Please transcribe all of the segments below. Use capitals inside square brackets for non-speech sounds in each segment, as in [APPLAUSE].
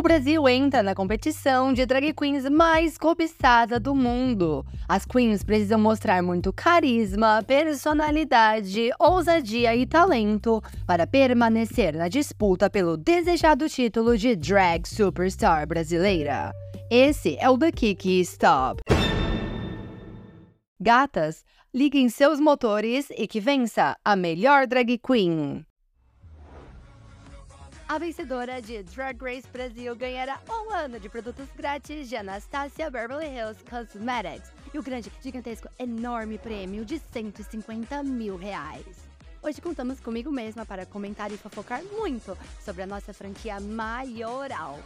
O Brasil entra na competição de drag queens mais cobiçada do mundo. As queens precisam mostrar muito carisma, personalidade, ousadia e talento para permanecer na disputa pelo desejado título de drag superstar brasileira. Esse é o The Kiki Stop. Gatas, liguem seus motores e que vença a melhor drag queen. A vencedora de Drag Race Brasil ganhará um ano de produtos grátis de Anastasia Beverly Hills Cosmetics e o grande, gigantesco, enorme prêmio de 150 mil reais. Hoje contamos comigo mesma para comentar e fofocar muito sobre a nossa franquia maioral.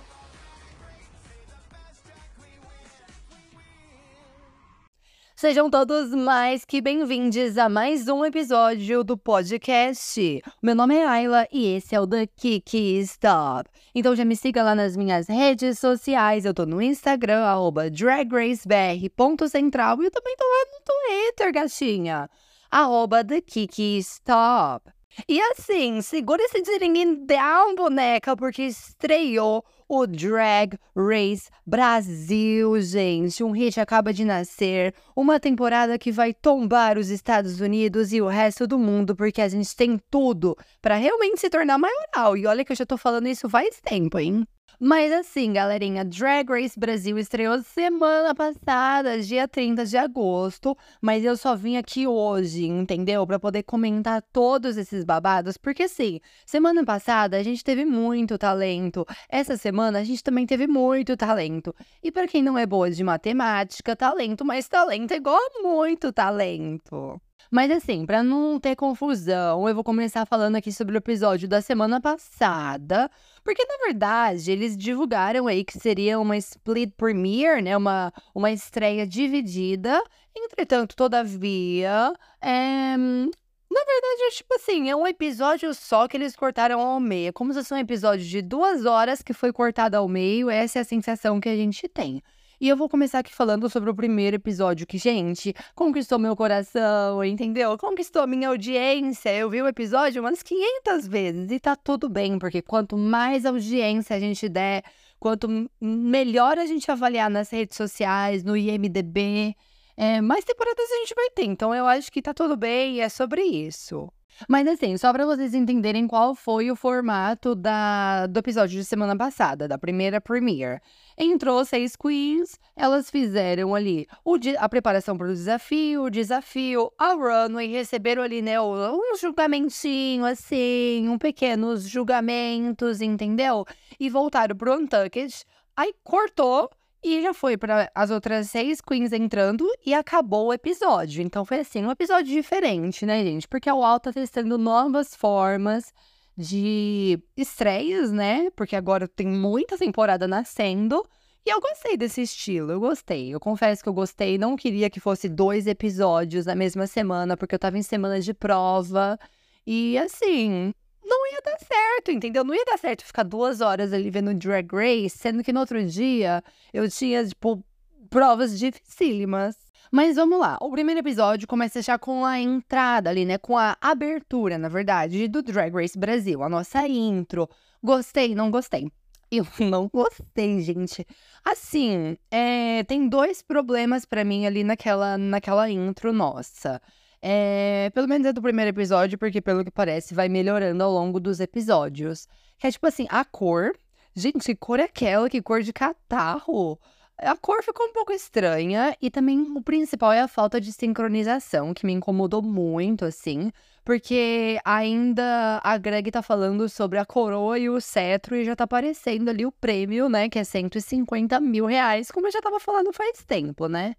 Sejam todos mais que bem-vindos a mais um episódio do podcast. Meu nome é Ayla e esse é o The Kiki Stop. Então já me siga lá nas minhas redes sociais. Eu tô no Instagram, arroba dragracebr.central e eu também tô lá no Twitter, gatinha, arroba The Kiki Stop. E assim, segura esse diringuinho down, boneca, porque estreou o Drag Race Brasil, gente. Um hit acaba de nascer, uma temporada que vai tombar os Estados Unidos e o resto do mundo, porque a gente tem tudo para realmente se tornar maioral. E olha que eu já tô falando isso faz tempo, hein? Mas assim, galerinha, Drag Race Brasil estreou semana passada, dia 30 de agosto, mas eu só vim aqui hoje, entendeu? Para poder comentar todos esses babados, porque assim, semana passada a gente teve muito talento. Essa semana a gente também teve muito talento. E para quem não é boa de matemática, talento, mas talento é igual a muito talento. Mas assim, para não ter confusão, eu vou começar falando aqui sobre o episódio da semana passada, porque na verdade eles divulgaram aí que seria uma split premiere, né, uma, uma estreia dividida. Entretanto, todavia, é... Na verdade, é tipo assim, é um episódio só que eles cortaram ao meio. É como se fosse um episódio de duas horas que foi cortado ao meio. Essa é a sensação que a gente tem. E eu vou começar aqui falando sobre o primeiro episódio que, gente, conquistou meu coração, entendeu? Conquistou a minha audiência. Eu vi o episódio umas 500 vezes e tá tudo bem, porque quanto mais audiência a gente der, quanto melhor a gente avaliar nas redes sociais, no IMDB, é, mais temporadas a gente vai ter. Então eu acho que tá tudo bem e é sobre isso. Mas assim, só para vocês entenderem qual foi o formato da, do episódio de semana passada, da primeira premiere. Entrou seis queens, elas fizeram ali o, a preparação para o desafio, o desafio, a runway, receberam ali, né, um julgamentinho, assim, um pequenos julgamentos, entendeu? E voltaram pro Untucked, aí cortou e já foi para as outras seis queens entrando e acabou o episódio. Então foi assim, um episódio diferente, né, gente? Porque a UAL tá testando novas formas de estreias, né? Porque agora tem muita temporada nascendo. E eu gostei desse estilo, eu gostei. Eu confesso que eu gostei. Não queria que fosse dois episódios na mesma semana, porque eu tava em semana de prova. E assim, não ia dar certo, entendeu? Não ia dar certo ficar duas horas ali vendo Drag Race, sendo que no outro dia eu tinha, tipo, provas dificílimas. Mas vamos lá, o primeiro episódio começa já com a entrada ali, né? Com a abertura, na verdade, do Drag Race Brasil, a nossa intro. Gostei, não gostei. Eu [LAUGHS] não gostei, gente. Assim, é, tem dois problemas para mim ali naquela, naquela intro nossa. É, pelo menos é do primeiro episódio, porque pelo que parece vai melhorando ao longo dos episódios. Que é tipo assim, a cor. Gente, que cor é aquela? Que cor de catarro? A cor ficou um pouco estranha e também o principal é a falta de sincronização, que me incomodou muito, assim, porque ainda a Greg tá falando sobre a coroa e o cetro e já tá aparecendo ali o prêmio, né, que é 150 mil reais, como eu já tava falando faz tempo, né?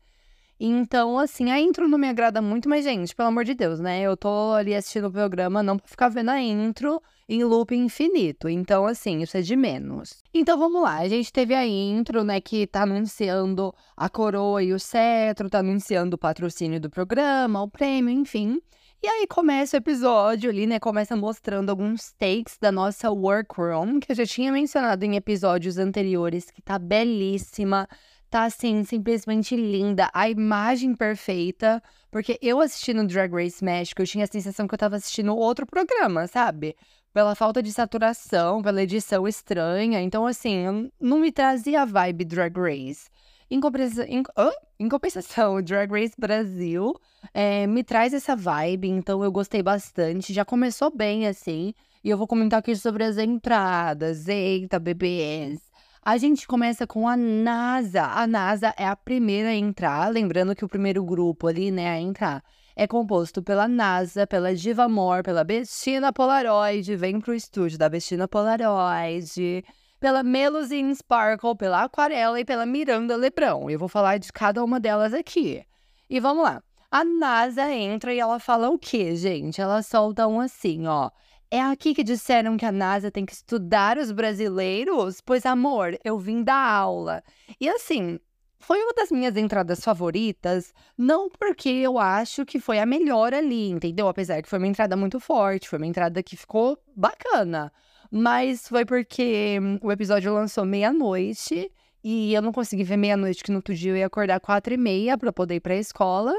Então, assim, a intro não me agrada muito, mas, gente, pelo amor de Deus, né? Eu tô ali assistindo o programa não pra ficar vendo a intro em loop infinito. Então, assim, isso é de menos. Então, vamos lá. A gente teve a intro, né, que tá anunciando a coroa e o cetro, tá anunciando o patrocínio do programa, o prêmio, enfim. E aí começa o episódio ali, né? Começa mostrando alguns takes da nossa workroom, que eu já tinha mencionado em episódios anteriores, que tá belíssima tá assim, simplesmente linda, a imagem perfeita, porque eu assistindo Drag Race México, eu tinha a sensação que eu tava assistindo outro programa, sabe? pela falta de saturação, pela edição estranha. Então, assim, não me trazia a vibe Drag Race. Em compensação, em, oh, em compensação, o [LAUGHS] Drag Race Brasil é, me traz essa vibe, então eu gostei bastante. Já começou bem, assim. E eu vou comentar aqui sobre as entradas. Eita, bebês! A gente começa com a NASA. A NASA é a primeira a entrar. Lembrando que o primeiro grupo ali, né, a entrar é composto pela NASA, pela Diva Amor, pela Bettina Polaroid, vem pro estúdio da Bettina Polaroid, pela Melusine Sparkle, pela Aquarela e pela Miranda Lebrão. Eu vou falar de cada uma delas aqui. E vamos lá. A NASA entra e ela fala o quê, gente? Ela solta um assim, ó. É aqui que disseram que a NASA tem que estudar os brasileiros? Pois, amor, eu vim da aula. E assim, foi uma das minhas entradas favoritas, não porque eu acho que foi a melhor ali, entendeu? Apesar que foi uma entrada muito forte, foi uma entrada que ficou bacana. Mas foi porque hum, o episódio lançou meia-noite e eu não consegui ver meia-noite, que no outro dia eu ia acordar quatro e meia pra poder ir pra escola.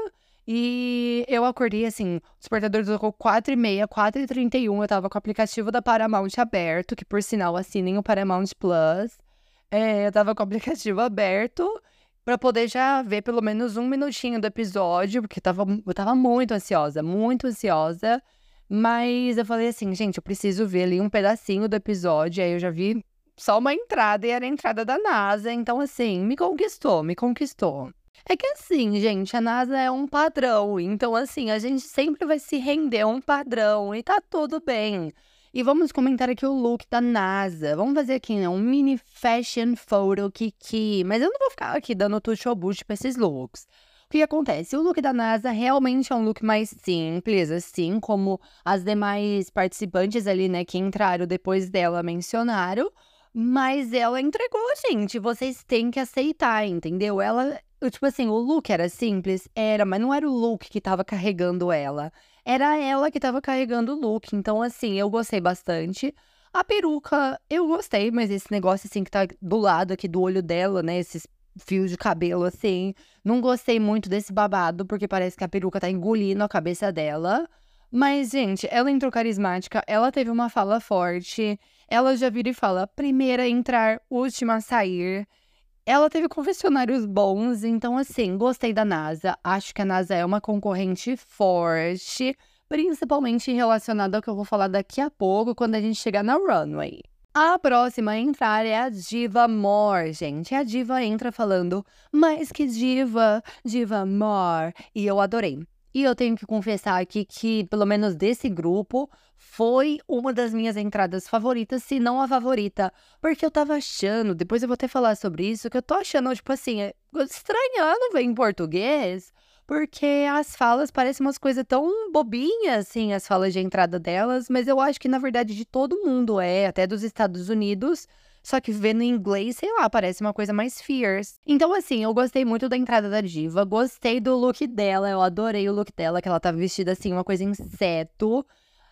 E eu acordei assim, o despertador tocou 4 e meia, 4 e 31 eu tava com o aplicativo da Paramount aberto, que por sinal assinem o Paramount Plus. É, eu tava com o aplicativo aberto para poder já ver pelo menos um minutinho do episódio, porque tava, eu tava muito ansiosa, muito ansiosa. Mas eu falei assim, gente, eu preciso ver ali um pedacinho do episódio. Aí eu já vi só uma entrada e era a entrada da NASA. Então, assim, me conquistou, me conquistou. É que assim, gente, a NASA é um padrão. Então, assim, a gente sempre vai se render a um padrão e tá tudo bem. E vamos comentar aqui o look da NASA. Vamos fazer aqui né, um mini fashion photo Kiki. Mas eu não vou ficar aqui dando tucho bucho pra esses looks. O que acontece? O look da NASA realmente é um look mais simples, assim como as demais participantes ali, né, que entraram depois dela mencionaram. Mas ela entregou, gente. Vocês têm que aceitar, entendeu? Ela, tipo assim, o look era simples? Era, mas não era o look que tava carregando ela era ela que tava carregando o look. Então, assim, eu gostei bastante. A peruca, eu gostei, mas esse negócio, assim, que tá do lado aqui do olho dela, né? Esses fios de cabelo, assim. Não gostei muito desse babado, porque parece que a peruca tá engolindo a cabeça dela. Mas, gente, ela entrou carismática, ela teve uma fala forte. Ela já vira e fala: primeira a entrar, última a sair. Ela teve confessionários bons, então assim, gostei da NASA. Acho que a NASA é uma concorrente forte, principalmente relacionada ao que eu vou falar daqui a pouco, quando a gente chegar na runway. A próxima a entrar é a Diva More, gente. A Diva entra falando, mas que diva, Diva More. E eu adorei. E eu tenho que confessar aqui que, pelo menos desse grupo, foi uma das minhas entradas favoritas, se não a favorita. Porque eu tava achando, depois eu vou até falar sobre isso, que eu tô achando, tipo assim, é, estranhando ver em português, porque as falas parecem umas coisas tão bobinhas, assim, as falas de entrada delas, mas eu acho que na verdade de todo mundo é, até dos Estados Unidos. Só que vendo em inglês, sei lá, parece uma coisa mais fierce. Então, assim, eu gostei muito da entrada da diva, gostei do look dela, eu adorei o look dela, que ela tava vestida assim, uma coisa inseto.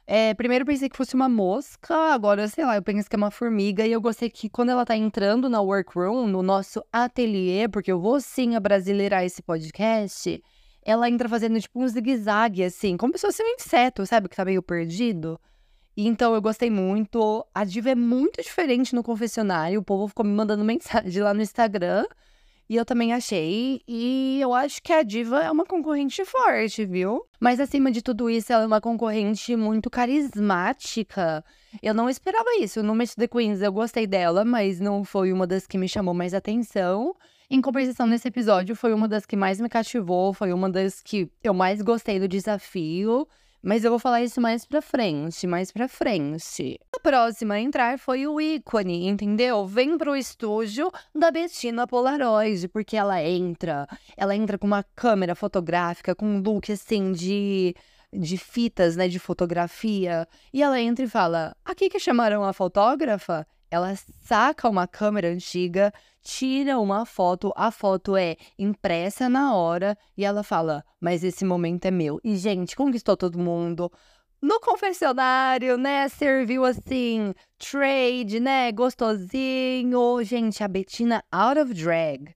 É, primeiro pensei que fosse uma mosca, agora, sei lá, eu penso que é uma formiga. E eu gostei que quando ela tá entrando na workroom, no nosso ateliê, porque eu vou sim abrasileirar esse podcast, ela entra fazendo tipo um zigue-zague, assim, como se fosse um inseto, sabe? Que tá meio perdido. Então eu gostei muito. A diva é muito diferente no confessionário. O povo ficou me mandando [LAUGHS] mensagem lá no Instagram. E eu também achei. E eu acho que a diva é uma concorrente forte, viu? Mas acima de tudo isso, ela é uma concorrente muito carismática. Eu não esperava isso. No Match the Queens eu gostei dela, mas não foi uma das que me chamou mais atenção. Em compensação, nesse episódio, foi uma das que mais me cativou, foi uma das que eu mais gostei do desafio. Mas eu vou falar isso mais pra frente, mais pra frente. A próxima a entrar foi o ícone, entendeu? Vem pro estúdio da Bettina Polaroid, porque ela entra, ela entra com uma câmera fotográfica, com um look assim de de fitas, né, de fotografia, e ela entra e fala: "Aqui que chamaram a fotógrafa?" Ela saca uma câmera antiga, tira uma foto, a foto é impressa na hora e ela fala: Mas esse momento é meu. E, gente, conquistou todo mundo. No confessionário, né? Serviu assim, trade, né? Gostosinho. Gente, a Betina out of drag.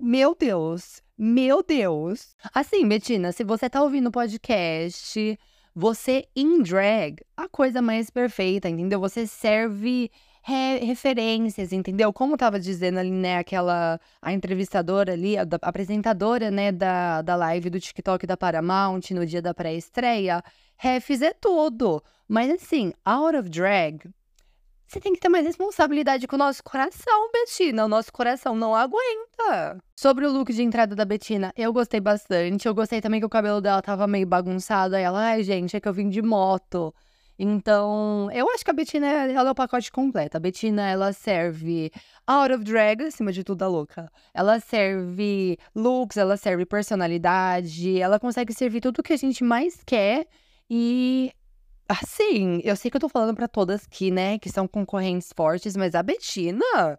Meu Deus, meu Deus. Assim, Betina, se você tá ouvindo o podcast, você em drag, a coisa mais perfeita, entendeu? Você serve re referências, entendeu? Como tava dizendo ali, né, aquela a entrevistadora ali, a, a apresentadora, né, da, da live do TikTok da Paramount no dia da pré-estreia, refs é tudo. Mas assim, out of drag, você tem que ter mais responsabilidade com o nosso coração, Betina. O nosso coração não aguenta. Sobre o look de entrada da Betina, eu gostei bastante. Eu gostei também que o cabelo dela tava meio bagunçado. Aí ela, ai, gente, é que eu vim de moto. Então, eu acho que a Betina ela é o pacote completo. A Betina, ela serve out of drag, acima de tudo, a louca. Ela serve looks, ela serve personalidade, ela consegue servir tudo o que a gente mais quer. E Assim, eu sei que eu tô falando pra todas que, né, que são concorrentes fortes, mas a Betina,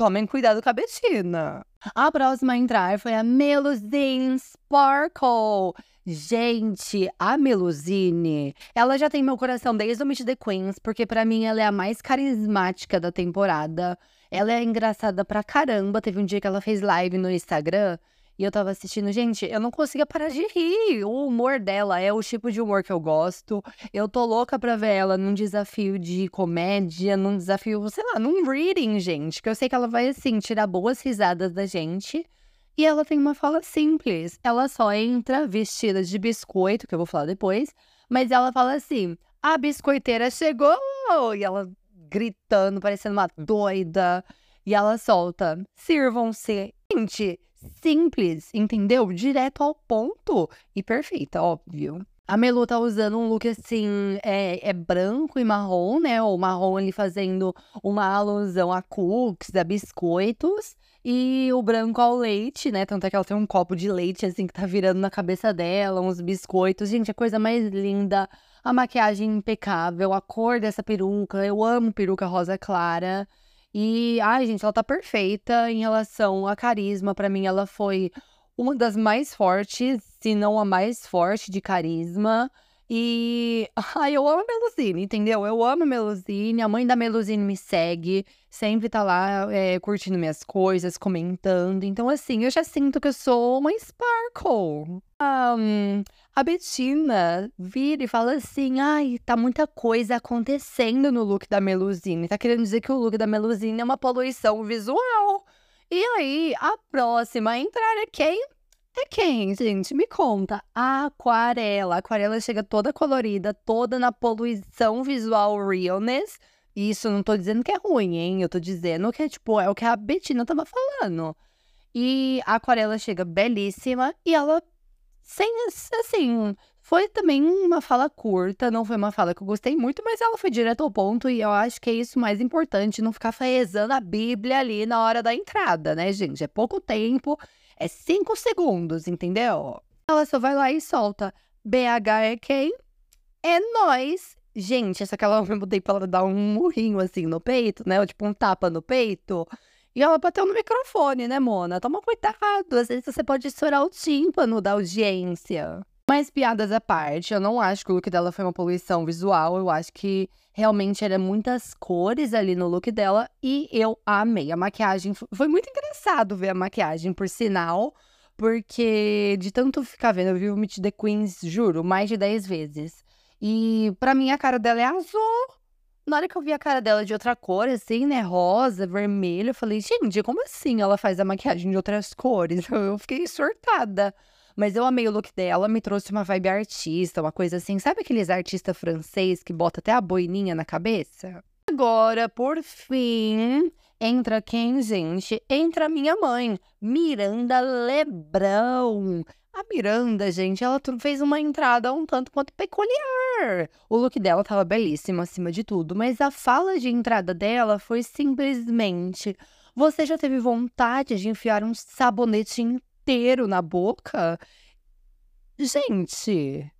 tomem cuidado com a Betina. A próxima a entrar foi a Melusine Sparkle. Gente, a Melusine, ela já tem meu coração desde o Meet the Queens, porque pra mim ela é a mais carismática da temporada. Ela é engraçada pra caramba. Teve um dia que ela fez live no Instagram e eu tava assistindo, gente, eu não conseguia parar de rir. O humor dela é o tipo de humor que eu gosto. Eu tô louca pra ver ela num desafio de comédia, num desafio, sei lá, num reading, gente. Que eu sei que ela vai, assim, tirar boas risadas da gente. E ela tem uma fala simples. Ela só entra vestida de biscoito, que eu vou falar depois. Mas ela fala assim: a biscoiteira chegou! E ela gritando, parecendo uma doida. E ela solta: sirvam-se. Gente, simples, entendeu? Direto ao ponto e perfeita, óbvio. A Melu tá usando um look assim, é, é branco e marrom, né? Ou marrom ali fazendo uma alusão a cookies, a biscoitos. E o branco ao leite, né? Tanto é que ela tem um copo de leite, assim, que tá virando na cabeça dela, uns biscoitos. Gente, a coisa mais linda. A maquiagem impecável, a cor dessa peruca. Eu amo peruca rosa clara. E, ai, gente, ela tá perfeita em relação a carisma. Pra mim, ela foi uma das mais fortes, se não a mais forte de carisma. E, [LAUGHS] ai, eu amo a Melusine, entendeu? Eu amo a Melusine, a mãe da Melusine me segue, sempre tá lá é, curtindo minhas coisas, comentando. Então, assim, eu já sinto que eu sou uma Sparkle. Um, a Betina vira e fala assim: ai, tá muita coisa acontecendo no look da Melusine. Tá querendo dizer que o look da Melusine é uma poluição visual. E aí, a próxima a entrar é quem? É quem, gente? Me conta. A aquarela. A aquarela chega toda colorida, toda na poluição visual realness. Isso não tô dizendo que é ruim, hein? Eu tô dizendo que é tipo, é o que a Betina tava falando. E a aquarela chega belíssima e ela sem, assim, foi também uma fala curta, não foi uma fala que eu gostei muito, mas ela foi direto ao ponto e eu acho que é isso mais importante, não ficar rezando a Bíblia ali na hora da entrada, né, gente? É pouco tempo, é cinco segundos, entendeu? Ela só vai lá e solta. BH é quem? É nós. Gente, essa que ela mudei pra ela dar um murrinho assim no peito, né? Tipo um tapa no peito. E ela bateu no microfone, né, Mona? Toma cuidado, às vezes você pode estourar o tímpano da audiência. Mas piadas à parte, eu não acho que o look dela foi uma poluição visual. Eu acho que realmente eram muitas cores ali no look dela e eu amei. A maquiagem foi muito engraçado ver a maquiagem, por sinal, porque de tanto ficar vendo, eu vi o Meet the Queens, juro, mais de 10 vezes. E para mim a cara dela é azul. Na hora que eu vi a cara dela de outra cor, assim, né? Rosa, vermelho, eu falei, gente, como assim ela faz a maquiagem de outras cores? [LAUGHS] Eu fiquei surtada. Mas eu amei o look dela, me trouxe uma vibe artista, uma coisa assim. Sabe aqueles artistas francês que bota até a boininha na cabeça? Agora, por fim, entra quem, gente? Entra minha mãe, Miranda Lebrão. A Miranda, gente, ela fez uma entrada um tanto quanto peculiar. O look dela tava belíssimo acima de tudo, mas a fala de entrada dela foi simplesmente: Você já teve vontade de enfiar um sabonete inteiro na boca? Gente,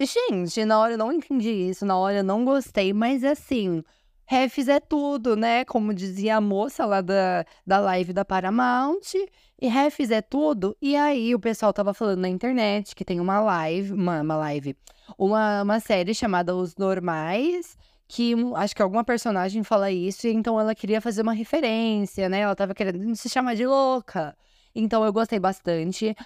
gente, na hora eu não entendi isso, na hora eu não gostei, mas assim, refs é tudo, né? Como dizia a moça lá da, da live da Paramount. E refs é tudo. E aí o pessoal tava falando na internet que tem uma live, uma, uma live, uma, uma série chamada Os Normais. Que acho que alguma personagem fala isso, e então ela queria fazer uma referência, né? Ela tava querendo se chamar de louca. Então eu gostei bastante.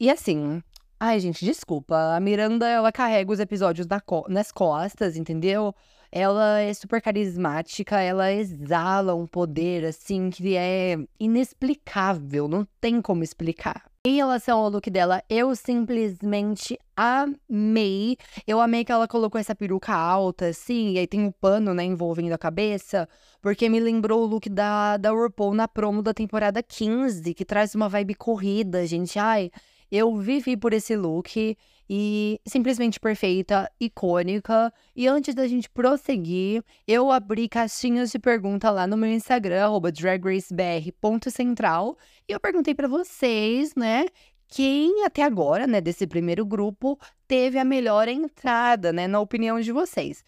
E assim, Ai, gente, desculpa. A Miranda, ela carrega os episódios co nas costas, entendeu? Ela é super carismática, ela exala um poder, assim, que é inexplicável, não tem como explicar. Em relação ao look dela, eu simplesmente amei. Eu amei que ela colocou essa peruca alta, assim, e aí tem o um pano, né, envolvendo a cabeça, porque me lembrou o look da, da RuPaul na promo da temporada 15, que traz uma vibe corrida, gente. Ai, eu vivi por esse look e simplesmente perfeita, icônica. E antes da gente prosseguir, eu abri caixinhas de pergunta lá no meu Instagram, dragracebr.central, e eu perguntei para vocês, né, quem até agora, né, desse primeiro grupo, teve a melhor entrada, né, na opinião de vocês.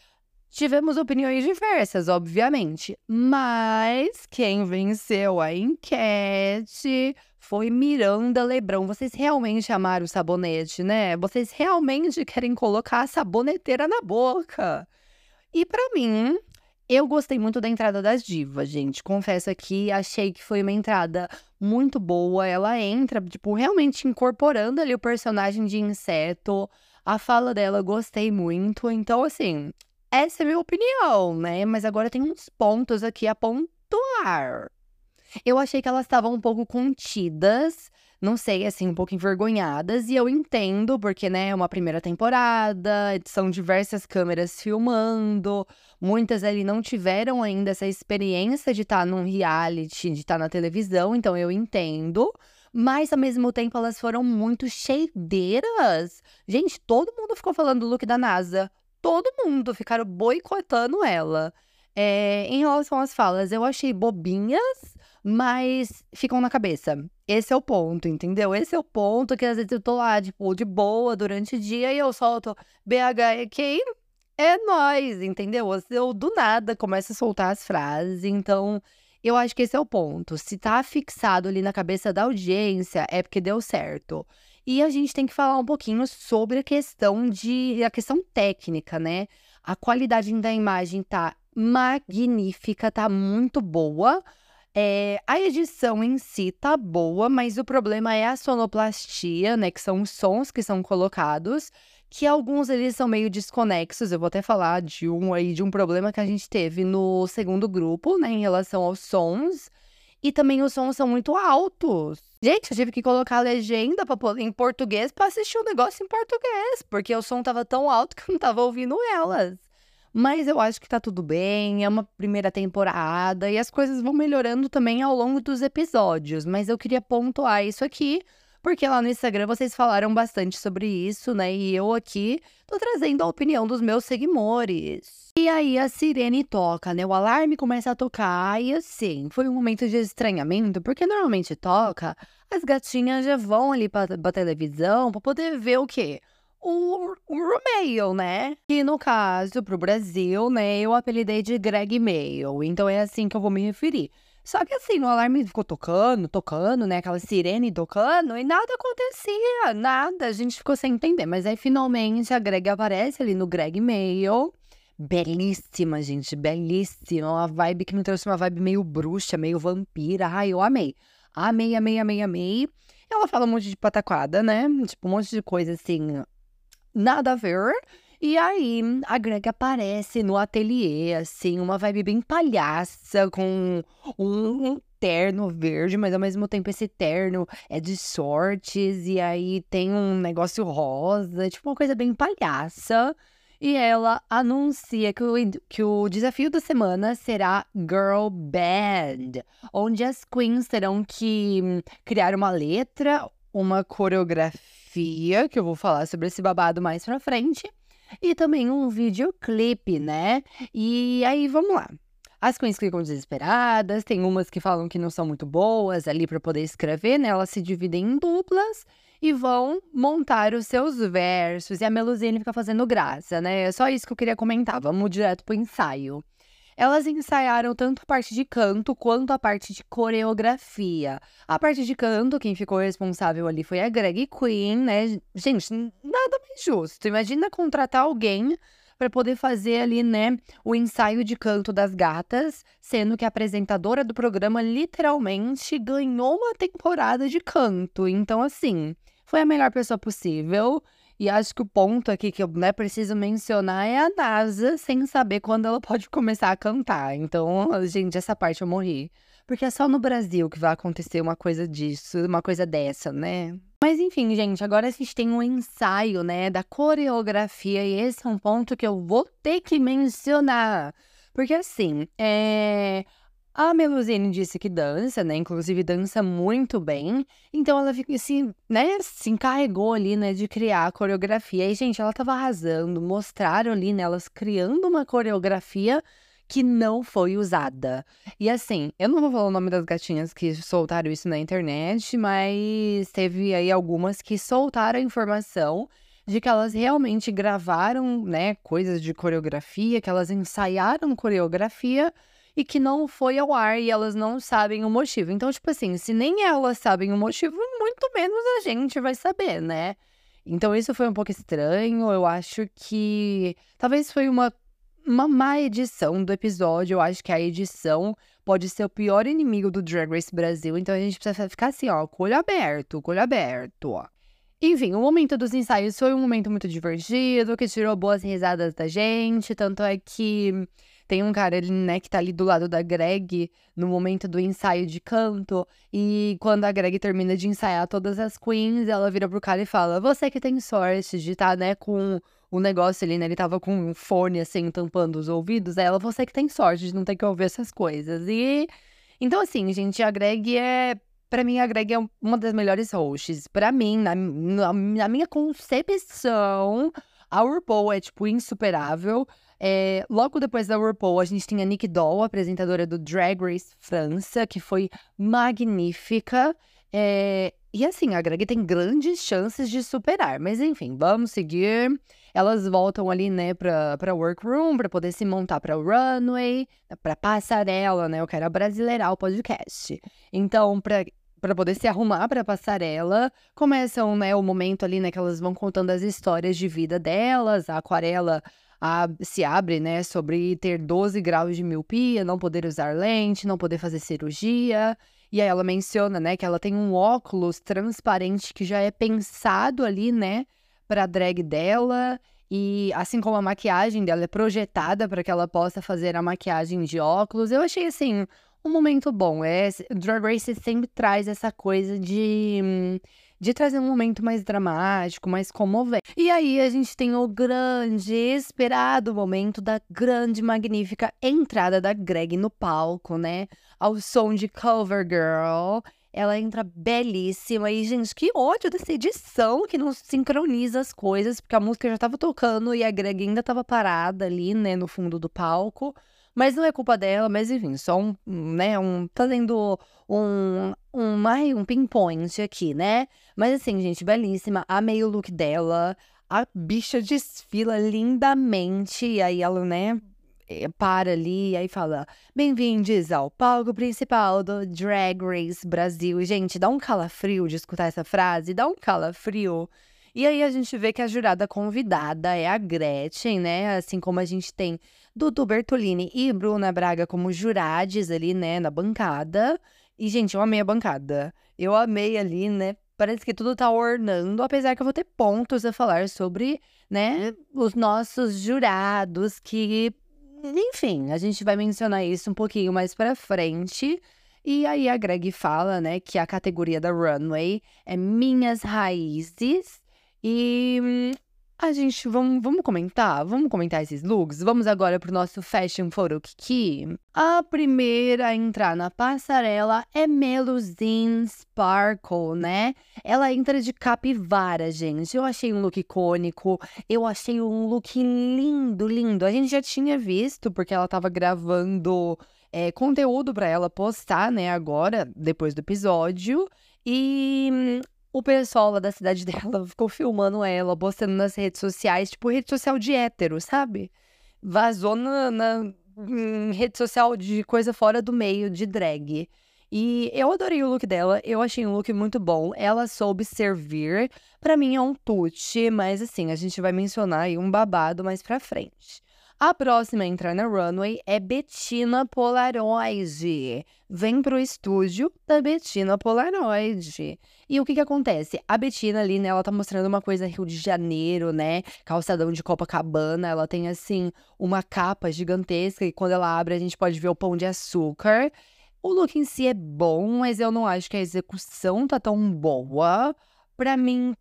Tivemos opiniões diversas, obviamente, mas quem venceu a enquete foi Miranda Lebrão. Vocês realmente amaram o sabonete, né? Vocês realmente querem colocar a saboneteira na boca. E para mim, eu gostei muito da entrada das divas, gente. Confesso aqui, achei que foi uma entrada muito boa. Ela entra, tipo, realmente incorporando ali o personagem de inseto. A fala dela, gostei muito. Então, assim, essa é a minha opinião, né? Mas agora tem uns pontos aqui a pontuar. Eu achei que elas estavam um pouco contidas, não sei, assim, um pouco envergonhadas, e eu entendo, porque, né, é uma primeira temporada, são diversas câmeras filmando, muitas ali não tiveram ainda essa experiência de estar tá num reality, de estar tá na televisão, então eu entendo. Mas ao mesmo tempo elas foram muito cheideiras. Gente, todo mundo ficou falando do look da NASA. Todo mundo ficaram boicotando ela. É, em relação às falas, eu achei bobinhas, mas ficam na cabeça. Esse é o ponto, entendeu? Esse é o ponto que às vezes eu tô lá, tipo, de boa durante o dia e eu solto BHQ, é nós, entendeu? Eu do nada começo a soltar as frases, então eu acho que esse é o ponto. Se tá fixado ali na cabeça da audiência, é porque deu certo. E a gente tem que falar um pouquinho sobre a questão de a questão técnica, né? A qualidade da imagem tá magnífica, tá muito boa. É, a edição em si tá boa, mas o problema é a sonoplastia, né? Que são os sons que são colocados, que alguns eles são meio desconexos. Eu vou até falar de um aí, de um problema que a gente teve no segundo grupo, né? Em relação aos sons. E também os sons são muito altos. Gente, eu tive que colocar a legenda pra, em português para assistir o um negócio em português, porque o som tava tão alto [LAUGHS] que eu não tava ouvindo elas. Mas eu acho que tá tudo bem, é uma primeira temporada e as coisas vão melhorando também ao longo dos episódios. Mas eu queria pontuar isso aqui, porque lá no Instagram vocês falaram bastante sobre isso, né? E eu aqui tô trazendo a opinião dos meus seguidores. E aí a sirene toca, né? O alarme começa a tocar e assim, foi um momento de estranhamento, porque normalmente toca, as gatinhas já vão ali pra, pra televisão pra poder ver o quê? o, o Romeo, né? Que no caso, pro Brasil, né, eu apelidei de Greg Mail. Então é assim que eu vou me referir. Só que assim, o alarme ficou tocando, tocando, né? Aquela sirene tocando e nada acontecia, nada. A gente ficou sem entender. Mas aí finalmente a Greg aparece ali no Greg Mail. Belíssima, gente, belíssima. Uma vibe que me trouxe uma vibe meio bruxa, meio vampira. Ai, eu amei. Amei, amei, amei, amei. Ela fala um monte de pataquada, né? Tipo, um monte de coisa assim, nada a ver. E aí, a Greg aparece no ateliê, assim, uma vibe bem palhaça, com um, terno verde, mas ao mesmo tempo esse terno é de sortes, e aí tem um negócio rosa, tipo uma coisa bem palhaça. E ela anuncia que o, que o desafio da semana será Girl Band, onde as queens terão que criar uma letra, uma coreografia que eu vou falar sobre esse babado mais pra frente, e também um videoclipe, né? E aí, vamos lá. As queens ficam desesperadas, tem umas que falam que não são muito boas ali para poder escrever, né? Elas se dividem em duplas e vão montar os seus versos. E a Melusine fica fazendo graça, né? É só isso que eu queria comentar. Vamos direto pro ensaio. Elas ensaiaram tanto a parte de canto quanto a parte de coreografia. A parte de canto, quem ficou responsável ali foi a Greg Queen, né? Gente, nada mais justo. Imagina contratar alguém para poder fazer ali, né, o ensaio de canto das gatas, sendo que a apresentadora do programa literalmente ganhou uma temporada de canto. Então, assim, foi a melhor pessoa possível. E acho que o ponto aqui que eu né, preciso mencionar é a NASA sem saber quando ela pode [LAUGHS] começar a cantar. Então, gente, essa parte eu morri. Porque é só no Brasil que vai acontecer uma coisa disso, uma coisa dessa, né? Mas enfim, gente, agora a gente tem um ensaio, né, da coreografia, e esse é um ponto que eu vou ter que mencionar. Porque assim, é. A Melusine disse que dança, né? Inclusive dança muito bem. Então ela assim, né? Se encarregou ali, né? De criar a coreografia. E, gente, ela tava arrasando. Mostraram ali, né? Elas criando uma coreografia que não foi usada. E assim, eu não vou falar o nome das gatinhas que soltaram isso na internet, mas teve aí algumas que soltaram a informação de que elas realmente gravaram, né, coisas de coreografia, que elas ensaiaram coreografia e que não foi ao ar e elas não sabem o motivo. Então, tipo assim, se nem elas sabem o motivo, muito menos a gente vai saber, né? Então, isso foi um pouco estranho. Eu acho que talvez foi uma, uma má edição do episódio. Eu acho que a edição pode ser o pior inimigo do Drag Race Brasil. Então, a gente precisa ficar assim, ó, com o olho aberto, com o olho aberto, ó. Enfim, o momento dos ensaios foi um momento muito divertido, que tirou boas risadas da gente. Tanto é que tem um cara, ele, né, que tá ali do lado da Greg no momento do ensaio de canto. E quando a Greg termina de ensaiar todas as queens, ela vira pro cara e fala: Você que tem sorte de estar, tá, né, com o negócio ali, né? Ele tava com um fone assim, tampando os ouvidos. Aí ela, você que tem sorte de não ter que ouvir essas coisas. E. Então, assim, gente, a Greg é. Pra mim, a Greg é uma das melhores hosts. Pra mim, na, na, na minha concepção, a RuPaul é, tipo, insuperável. É, logo depois da RuPaul, a gente tem a Nick Doll, apresentadora do Drag Race França, que foi magnífica. É, e assim, a Greg tem grandes chances de superar. Mas enfim, vamos seguir. Elas voltam ali, né, pra, pra workroom, pra poder se montar pra runway, pra passarela, né? Eu quero abrasileirar o podcast. Então, pra para poder se arrumar para passarela. Começam, né, o momento ali, né, que elas vão contando as histórias de vida delas. A aquarela a, se abre, né, sobre ter 12 graus de miopia, não poder usar lente, não poder fazer cirurgia. E aí ela menciona, né, que ela tem um óculos transparente que já é pensado ali, né, para drag dela. E assim como a maquiagem dela é projetada para que ela possa fazer a maquiagem de óculos, eu achei assim um momento bom. É, Drag Race sempre traz essa coisa de hum, de trazer um momento mais dramático, mais comovente. E aí a gente tem o grande, esperado momento da grande, magnífica entrada da Greg no palco, né? Ao som de Cover Girl. Ela entra belíssima. E, gente, que ódio dessa edição que não sincroniza as coisas, porque a música já tava tocando e a Greg ainda tava parada ali, né, no fundo do palco. Mas não é culpa dela, mas enfim, só um, né, um, fazendo um, um, um pinpoint aqui, né? Mas assim, gente, belíssima, amei o look dela, a bicha desfila lindamente, e aí ela, né, eh, para ali e aí fala: Bem-vindos ao palco principal do Drag Race Brasil. Gente, dá um calafrio de escutar essa frase, dá um calafrio. E aí a gente vê que a jurada convidada é a Gretchen, né? Assim como a gente tem Dudu Bertolini e Bruna Braga como jurades ali, né, na bancada. E, gente, eu amei a bancada. Eu amei ali, né? Parece que tudo tá ornando, apesar que eu vou ter pontos a falar sobre, né, os nossos jurados que, enfim, a gente vai mencionar isso um pouquinho mais pra frente. E aí a Greg fala, né, que a categoria da runway é Minhas Raízes e hum, a gente, vamos, vamos comentar? Vamos comentar esses looks? Vamos agora pro nosso Fashion Photo Kiki. A primeira a entrar na passarela é Melusine Sparkle, né? Ela entra de capivara, gente. Eu achei um look icônico. Eu achei um look lindo, lindo. A gente já tinha visto, porque ela tava gravando é, conteúdo para ela postar, né? Agora, depois do episódio. E o pessoal lá da cidade [LAUGHS] dela ficou filmando ela, postando nas redes sociais, tipo rede social de hétero, sabe? Vazou na, na rede social de coisa fora do meio, de drag. E eu adorei o look dela, eu achei um look muito bom. Ela soube servir. Para mim é um tute, mas assim, a gente vai mencionar aí um babado mais pra frente. A próxima a entrar na runway é Bettina Polaroid. Vem pro estúdio da Bettina Polaroid. E o que que acontece? A Bettina ali, né, ela tá mostrando uma coisa Rio de Janeiro, né? Calçadão de Copacabana. Ela tem, assim, uma capa gigantesca e quando ela abre a gente pode ver o pão de açúcar. O look em si é bom, mas eu não acho que a execução tá tão boa. Pra mim,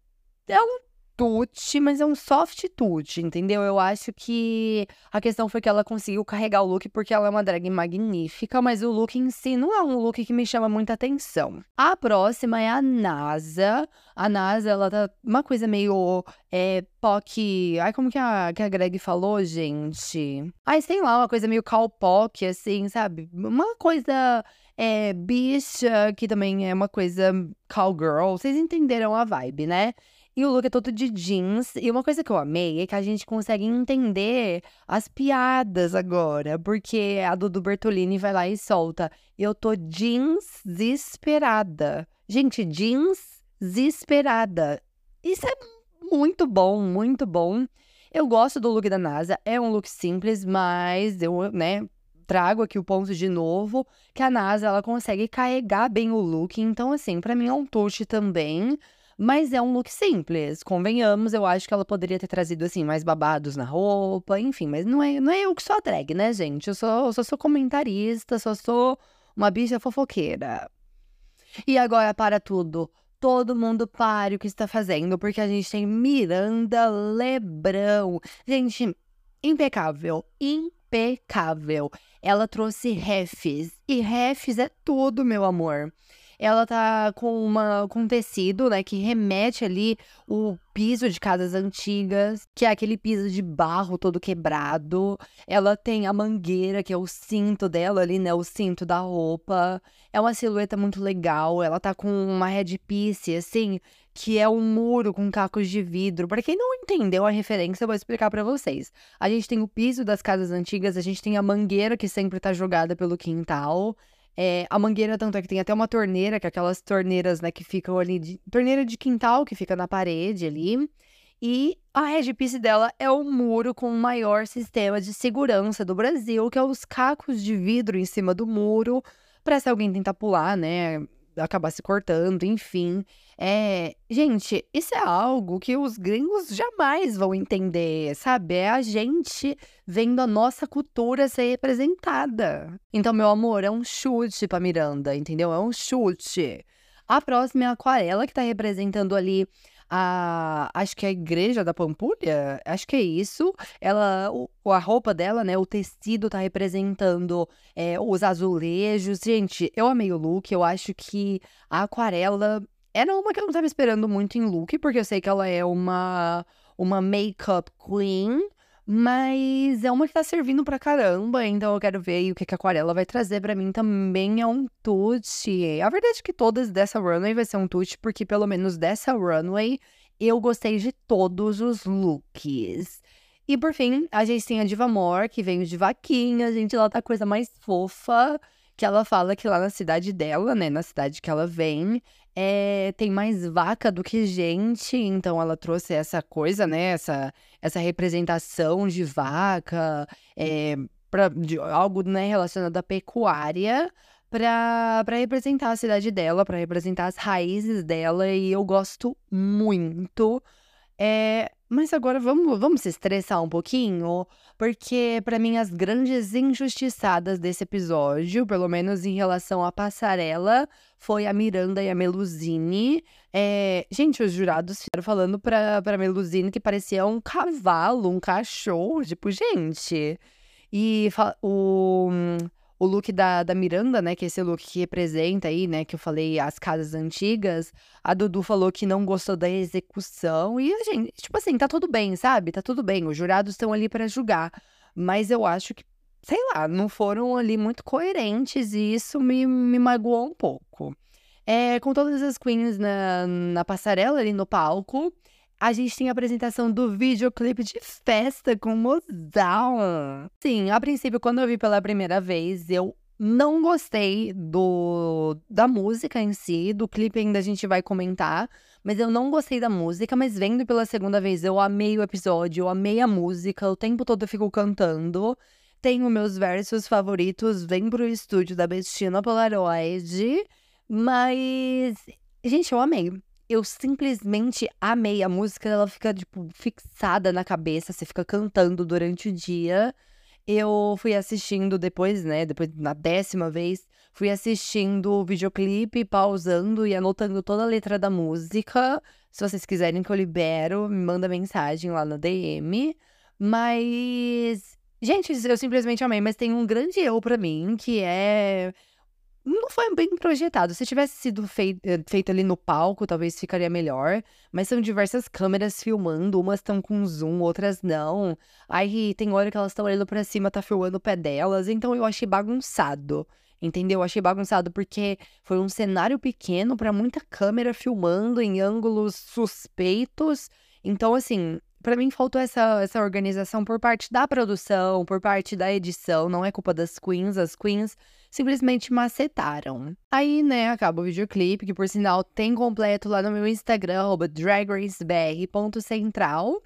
é um tute, mas é um soft tute, entendeu? Eu acho que a questão foi que ela conseguiu carregar o look porque ela é uma drag magnífica, mas o look em si não é um look que me chama muita atenção. A próxima é a NASA. A NASA, ela tá uma coisa meio é, POC. Ai, como que a, que a Greg falou, gente? Ai, sei lá, uma coisa meio cowpock, assim, sabe? Uma coisa é, bicha, que também é uma coisa cowgirl. Vocês entenderam a vibe, né? E o look é todo de jeans. E uma coisa que eu amei é que a gente consegue entender as piadas agora. Porque a Dudu Bertolini vai lá e solta. Eu tô jeans desesperada. Gente, jeans desesperada. Isso é muito bom, muito bom. Eu gosto do look da NASA. É um look simples, mas eu, né, trago aqui o ponto de novo, que a NASA ela consegue carregar bem o look. Então, assim, para mim é um touch também. Mas é um look simples, convenhamos, eu acho que ela poderia ter trazido, assim, mais babados na roupa, enfim, mas não é, não é eu que sou a drag, né, gente? Eu sou, eu só sou comentarista, só sou uma bicha fofoqueira. E agora, para tudo, todo mundo pare o que está fazendo, porque a gente tem Miranda Lebrão. Gente, impecável, impecável. Ela trouxe refs, e refs é tudo, meu amor ela tá com uma com um tecido, né, que remete ali o piso de casas antigas, que é aquele piso de barro todo quebrado. Ela tem a mangueira, que é o cinto dela ali, né, o cinto da roupa. É uma silhueta muito legal. Ela tá com uma headpiece assim, que é um muro com cacos de vidro. Para quem não entendeu a referência, eu vou explicar para vocês. A gente tem o piso das casas antigas, a gente tem a mangueira que sempre tá jogada pelo quintal. É, a mangueira, tanto é que tem até uma torneira, que é aquelas torneiras, né, que ficam ali. De, torneira de quintal que fica na parede ali. E a headpiece dela é o muro com o maior sistema de segurança do Brasil, que é os cacos de vidro em cima do muro, para se alguém tentar pular, né, acabar se cortando, enfim. É, gente, isso é algo que os gringos jamais vão entender, sabe? É a gente vendo a nossa cultura ser representada. Então, meu amor, é um chute pra Miranda, entendeu? É um chute. A próxima é a aquarela, que tá representando ali a, acho que é a igreja da Pampulha, acho que é isso. Ela, o, a roupa dela, né, o tecido tá representando é, os azulejos. Gente, eu amei o look, eu acho que a aquarela era uma que eu não tava esperando muito em look, porque eu sei que ela é uma, uma make-up queen, mas é uma que tá servindo pra caramba, então eu quero ver o que, que a aquarela vai trazer para mim também é um tute. A verdade é que todas dessa runway vai ser um tute, porque pelo menos dessa runway eu gostei de todos os looks. E por fim, a gente tem a Diva More, que veio de vaquinha, gente, ela tá a coisa mais fofa, que ela fala que lá na cidade dela, né, na cidade que ela vem, é, tem mais vaca do que gente, então ela trouxe essa coisa, né? Essa, essa representação de vaca, é, pra, de algo né, relacionado à pecuária para representar a cidade dela, para representar as raízes dela, e eu gosto muito. É, mas agora vamos, vamos se estressar um pouquinho, porque para mim as grandes injustiçadas desse episódio, pelo menos em relação à passarela, foi a Miranda e a Melusine. É, gente, os jurados ficaram falando pra, pra Melusine que parecia um cavalo, um cachorro, tipo, gente. E o o look da, da Miranda, né? Que é esse look que representa aí, né? Que eu falei as casas antigas. A Dudu falou que não gostou da execução. E a gente, tipo assim, tá tudo bem, sabe? Tá tudo bem. Os jurados estão ali para julgar. Mas eu acho que, sei lá, não foram ali muito coerentes. E isso me, me magoou um pouco. É, com todas as queens na, na passarela ali no palco a gente tem a apresentação do videoclipe de festa com Mozão. Sim, a princípio, quando eu vi pela primeira vez, eu não gostei do da música em si, do clipe ainda a gente vai comentar, mas eu não gostei da música, mas vendo pela segunda vez, eu amei o episódio, eu amei a música, o tempo todo eu fico cantando. Tenho meus versos favoritos, vem pro estúdio da Bestina Polaroid, mas gente, eu amei. Eu simplesmente amei a música, ela fica tipo fixada na cabeça, você fica cantando durante o dia. Eu fui assistindo depois, né, depois na décima vez, fui assistindo o videoclipe, pausando e anotando toda a letra da música. Se vocês quiserem que eu libero, me manda mensagem lá no DM. Mas, gente, eu simplesmente amei, mas tem um grande erro pra mim, que é não foi bem projetado. Se tivesse sido feito, eh, feito ali no palco, talvez ficaria melhor. Mas são diversas câmeras filmando, umas estão com zoom, outras não. Aí tem hora que elas estão olhando pra cima, tá filmando o pé delas. Então eu achei bagunçado. Entendeu? Eu achei bagunçado porque foi um cenário pequeno para muita câmera filmando em ângulos suspeitos. Então, assim, para mim faltou essa, essa organização por parte da produção, por parte da edição. Não é culpa das queens, as queens simplesmente macetaram. Aí, né, acaba o videoclipe, que por sinal tem completo lá no meu Instagram, dragracebr.central.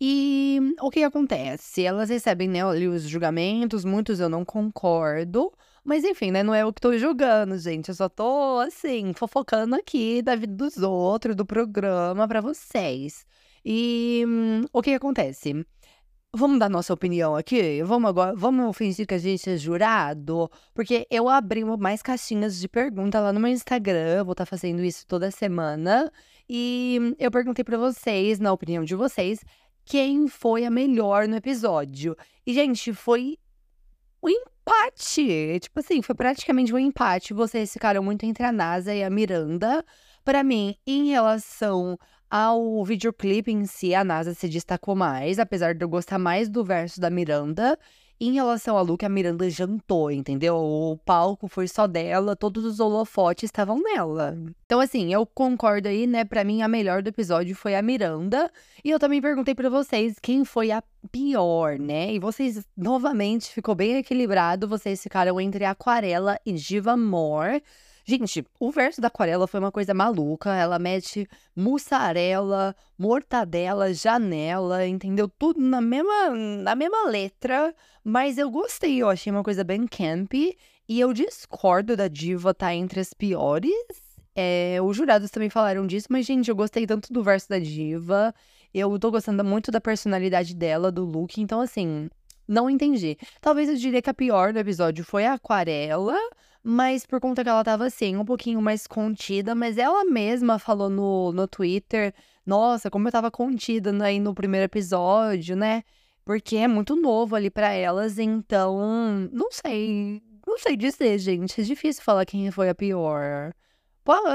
E o que acontece? Elas recebem, né, ali os julgamentos, muitos eu não concordo. Mas enfim, né? Não é eu que tô julgando, gente. Eu só tô, assim, fofocando aqui da vida dos outros, do programa para vocês. E hum, o que acontece? Vamos dar nossa opinião aqui? Vamos agora, vamos fingir que a gente é jurado? Porque eu abri mais caixinhas de pergunta lá no meu Instagram, vou estar tá fazendo isso toda semana. E eu perguntei para vocês, na opinião de vocês, quem foi a melhor no episódio. E, gente, foi um empate. Tipo assim, foi praticamente um empate. Vocês ficaram muito entre a NASA e a Miranda. Para mim, em relação ao videoclipe em si, a NASA se destacou mais, apesar de eu gostar mais do verso da Miranda. Em relação a Luke, a Miranda jantou, entendeu? O palco foi só dela, todos os holofotes estavam nela. Então, assim, eu concordo aí, né? Pra mim, a melhor do episódio foi a Miranda. E eu também perguntei para vocês quem foi a pior, né? E vocês, novamente, ficou bem equilibrado. Vocês ficaram entre Aquarela e Diva More. Gente, o verso da aquarela foi uma coisa maluca. Ela mete mussarela, mortadela, janela, entendeu? Tudo na mesma, na mesma letra. Mas eu gostei, eu achei uma coisa bem campy. E eu discordo da diva estar tá entre as piores. É, os jurados também falaram disso, mas, gente, eu gostei tanto do verso da diva. Eu tô gostando muito da personalidade dela, do look. Então, assim, não entendi. Talvez eu diria que a pior do episódio foi a aquarela mas por conta que ela tava assim, um pouquinho mais contida, mas ela mesma falou no, no Twitter, nossa, como eu tava contida aí no primeiro episódio, né? Porque é muito novo ali para elas, então, não sei, não sei dizer, gente, é difícil falar quem foi a pior.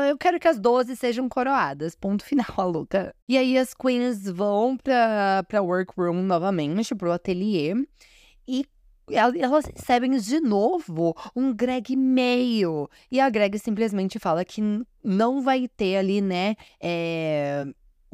Eu quero que as 12 sejam coroadas. Ponto [LAUGHS] final, a Luca. E aí as queens vão pra, pra workroom novamente, pro ateliê. E elas recebem de novo um Greg mail. E a Greg simplesmente fala que não vai ter ali, né? É...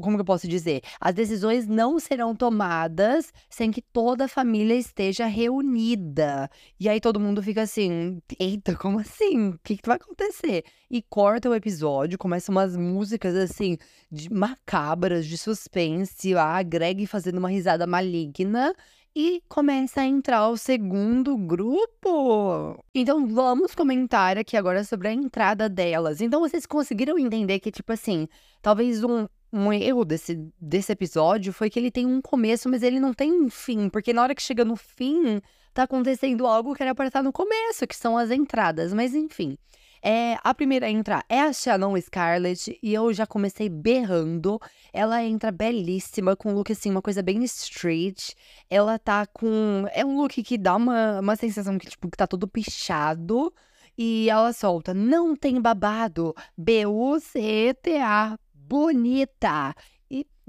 Como que eu posso dizer? As decisões não serão tomadas sem que toda a família esteja reunida. E aí todo mundo fica assim: eita, como assim? O que, que vai acontecer? E corta o episódio, começam umas músicas assim, de macabras, de suspense. A Greg fazendo uma risada maligna e começa a entrar o segundo grupo. Então vamos comentar aqui agora sobre a entrada delas. Então vocês conseguiram entender que, tipo assim, talvez um, um erro desse, desse episódio foi que ele tem um começo, mas ele não tem um fim. Porque na hora que chega no fim, tá acontecendo algo que era para estar no começo, que são as entradas. Mas enfim. É, a primeira a entrar é a Shannon Scarlett e eu já comecei berrando. Ela entra belíssima, com um look assim, uma coisa bem street. Ela tá com. É um look que dá uma, uma sensação que, tipo, que tá todo pichado. E ela solta, não tem babado. B-U-C-T-A. Bonita.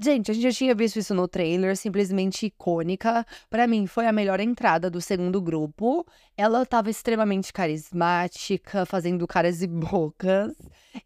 Gente, a gente já tinha visto isso no trailer, simplesmente icônica. Para mim, foi a melhor entrada do segundo grupo. Ela tava extremamente carismática, fazendo caras e bocas.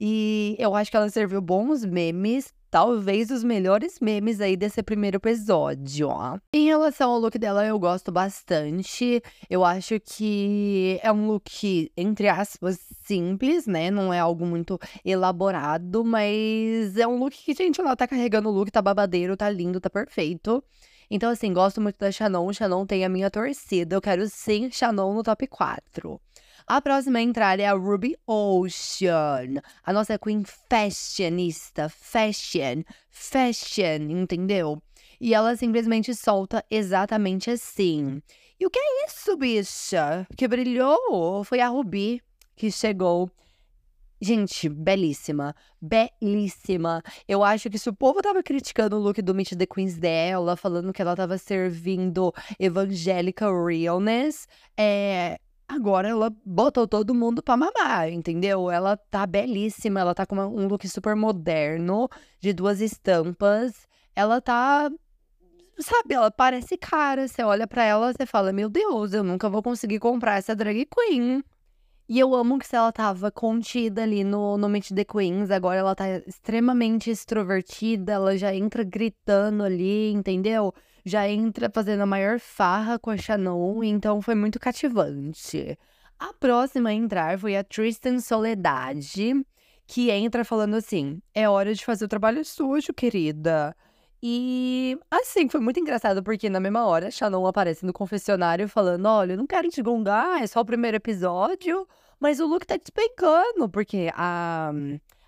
E eu acho que ela serviu bons memes, talvez os melhores memes aí desse primeiro episódio. Em relação ao look dela, eu gosto bastante. Eu acho que é um look, entre aspas, simples, né? Não é algo muito elaborado, mas é um look que, gente, ela tá carregando o look, tá babadeiro, tá lindo, tá perfeito. Então, assim, gosto muito da Shannon. Shannon tem a minha torcida. Eu quero sim Shannon no top 4. A próxima a entrar é a Ruby Ocean, a nossa queen fashionista, fashion, fashion, entendeu? E ela simplesmente solta exatamente assim. E o que é isso, bicha? Que brilhou? Foi a Ruby que chegou. Gente, belíssima, belíssima. Eu acho que se o povo tava criticando o look do Meet the Queens dela, falando que ela tava servindo evangélica realness, é, Agora ela botou todo mundo pra mamar, entendeu? Ela tá belíssima, ela tá com um look super moderno, de duas estampas. Ela tá. Sabe, ela parece cara. Você olha para ela, você fala: Meu Deus, eu nunca vou conseguir comprar essa drag queen. E eu amo que se ela tava contida ali no, no Meet the Queens, agora ela tá extremamente extrovertida, ela já entra gritando ali, entendeu? Já entra fazendo a maior farra com a Shannon, então foi muito cativante. A próxima a entrar foi a Tristan Soledade, que entra falando assim: é hora de fazer o trabalho sujo, querida. E assim, foi muito engraçado, porque na mesma hora, Shannon aparece no confessionário falando: Olha, eu não quero te gongar, é só o primeiro episódio, mas o look tá despencando, porque a,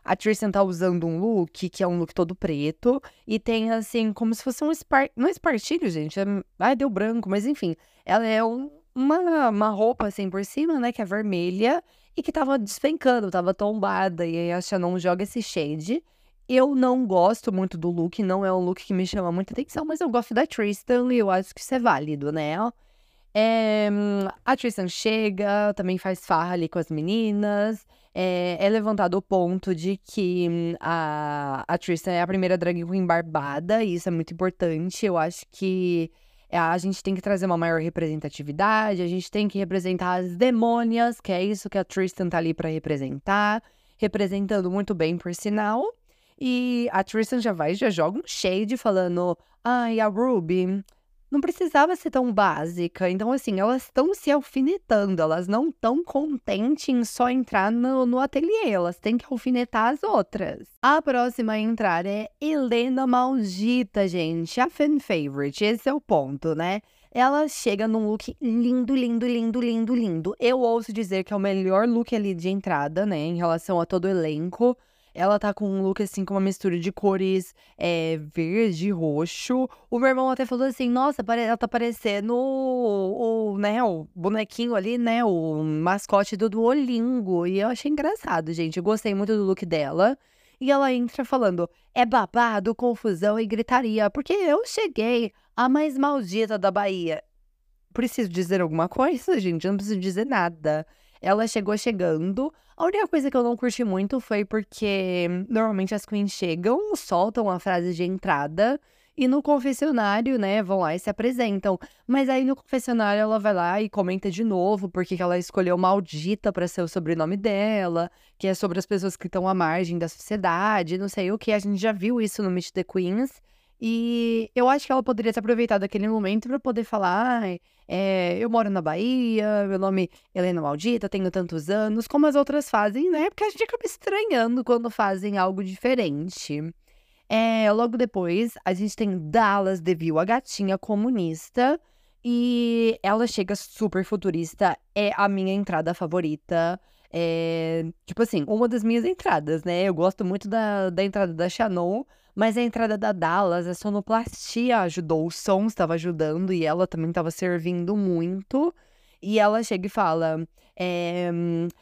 a Tristan tá usando um look que é um look todo preto e tem assim, como se fosse um spar... não é espartilho, gente, é... ai, deu branco, mas enfim, ela é um, uma, uma roupa assim por cima, né, que é vermelha e que tava despencando, tava tombada, e aí a Shannon joga esse shade. Eu não gosto muito do look, não é um look que me chama muita atenção, mas eu gosto da Tristan e eu acho que isso é válido, né? É, a Tristan chega, também faz farra ali com as meninas. É, é levantado o ponto de que hum, a, a Tristan é a primeira drag queen barbada, e isso é muito importante. Eu acho que é, a gente tem que trazer uma maior representatividade, a gente tem que representar as demônias, que é isso que a Tristan tá ali para representar, representando muito bem, por sinal. E a Tristan já vai, já joga um shade falando: ai, a Ruby não precisava ser tão básica. Então, assim, elas estão se alfinetando, elas não estão contentes em só entrar no, no ateliê, elas têm que alfinetar as outras. A próxima a entrar é Helena Maldita, gente, a fan favorite, esse é o ponto, né? Ela chega num look lindo, lindo, lindo, lindo, lindo. Eu ouço dizer que é o melhor look ali de entrada, né, em relação a todo o elenco. Ela tá com um look assim, com uma mistura de cores é, verde e roxo. O meu irmão até falou assim: nossa, ela tá parecendo o, o, né, o bonequinho ali, né? O mascote do Duolingo. E eu achei engraçado, gente. Eu gostei muito do look dela. E ela entra falando: é babado, confusão e gritaria, porque eu cheguei a mais maldita da Bahia. Preciso dizer alguma coisa, gente? Eu não preciso dizer nada. Ela chegou chegando. A única coisa que eu não curti muito foi porque normalmente as queens chegam, soltam a frase de entrada e no confessionário, né, vão lá e se apresentam. Mas aí no confessionário ela vai lá e comenta de novo porque ela escolheu maldita para ser o sobrenome dela, que é sobre as pessoas que estão à margem da sociedade, não sei o que. A gente já viu isso no Meet the Queens. E eu acho que ela poderia ter aproveitado aquele momento para poder falar: é, eu moro na Bahia, meu nome é Helena Maldita, tenho tantos anos, como as outras fazem, né? Porque a gente acaba estranhando quando fazem algo diferente. É, logo depois, a gente tem Dallas Deville, a gatinha comunista. E ela chega super futurista, é a minha entrada favorita. É, tipo assim, uma das minhas entradas, né? Eu gosto muito da, da entrada da Shannon, mas a entrada da Dallas, a sonoplastia ajudou, o som estava ajudando e ela também estava servindo muito. E ela chega e fala: é,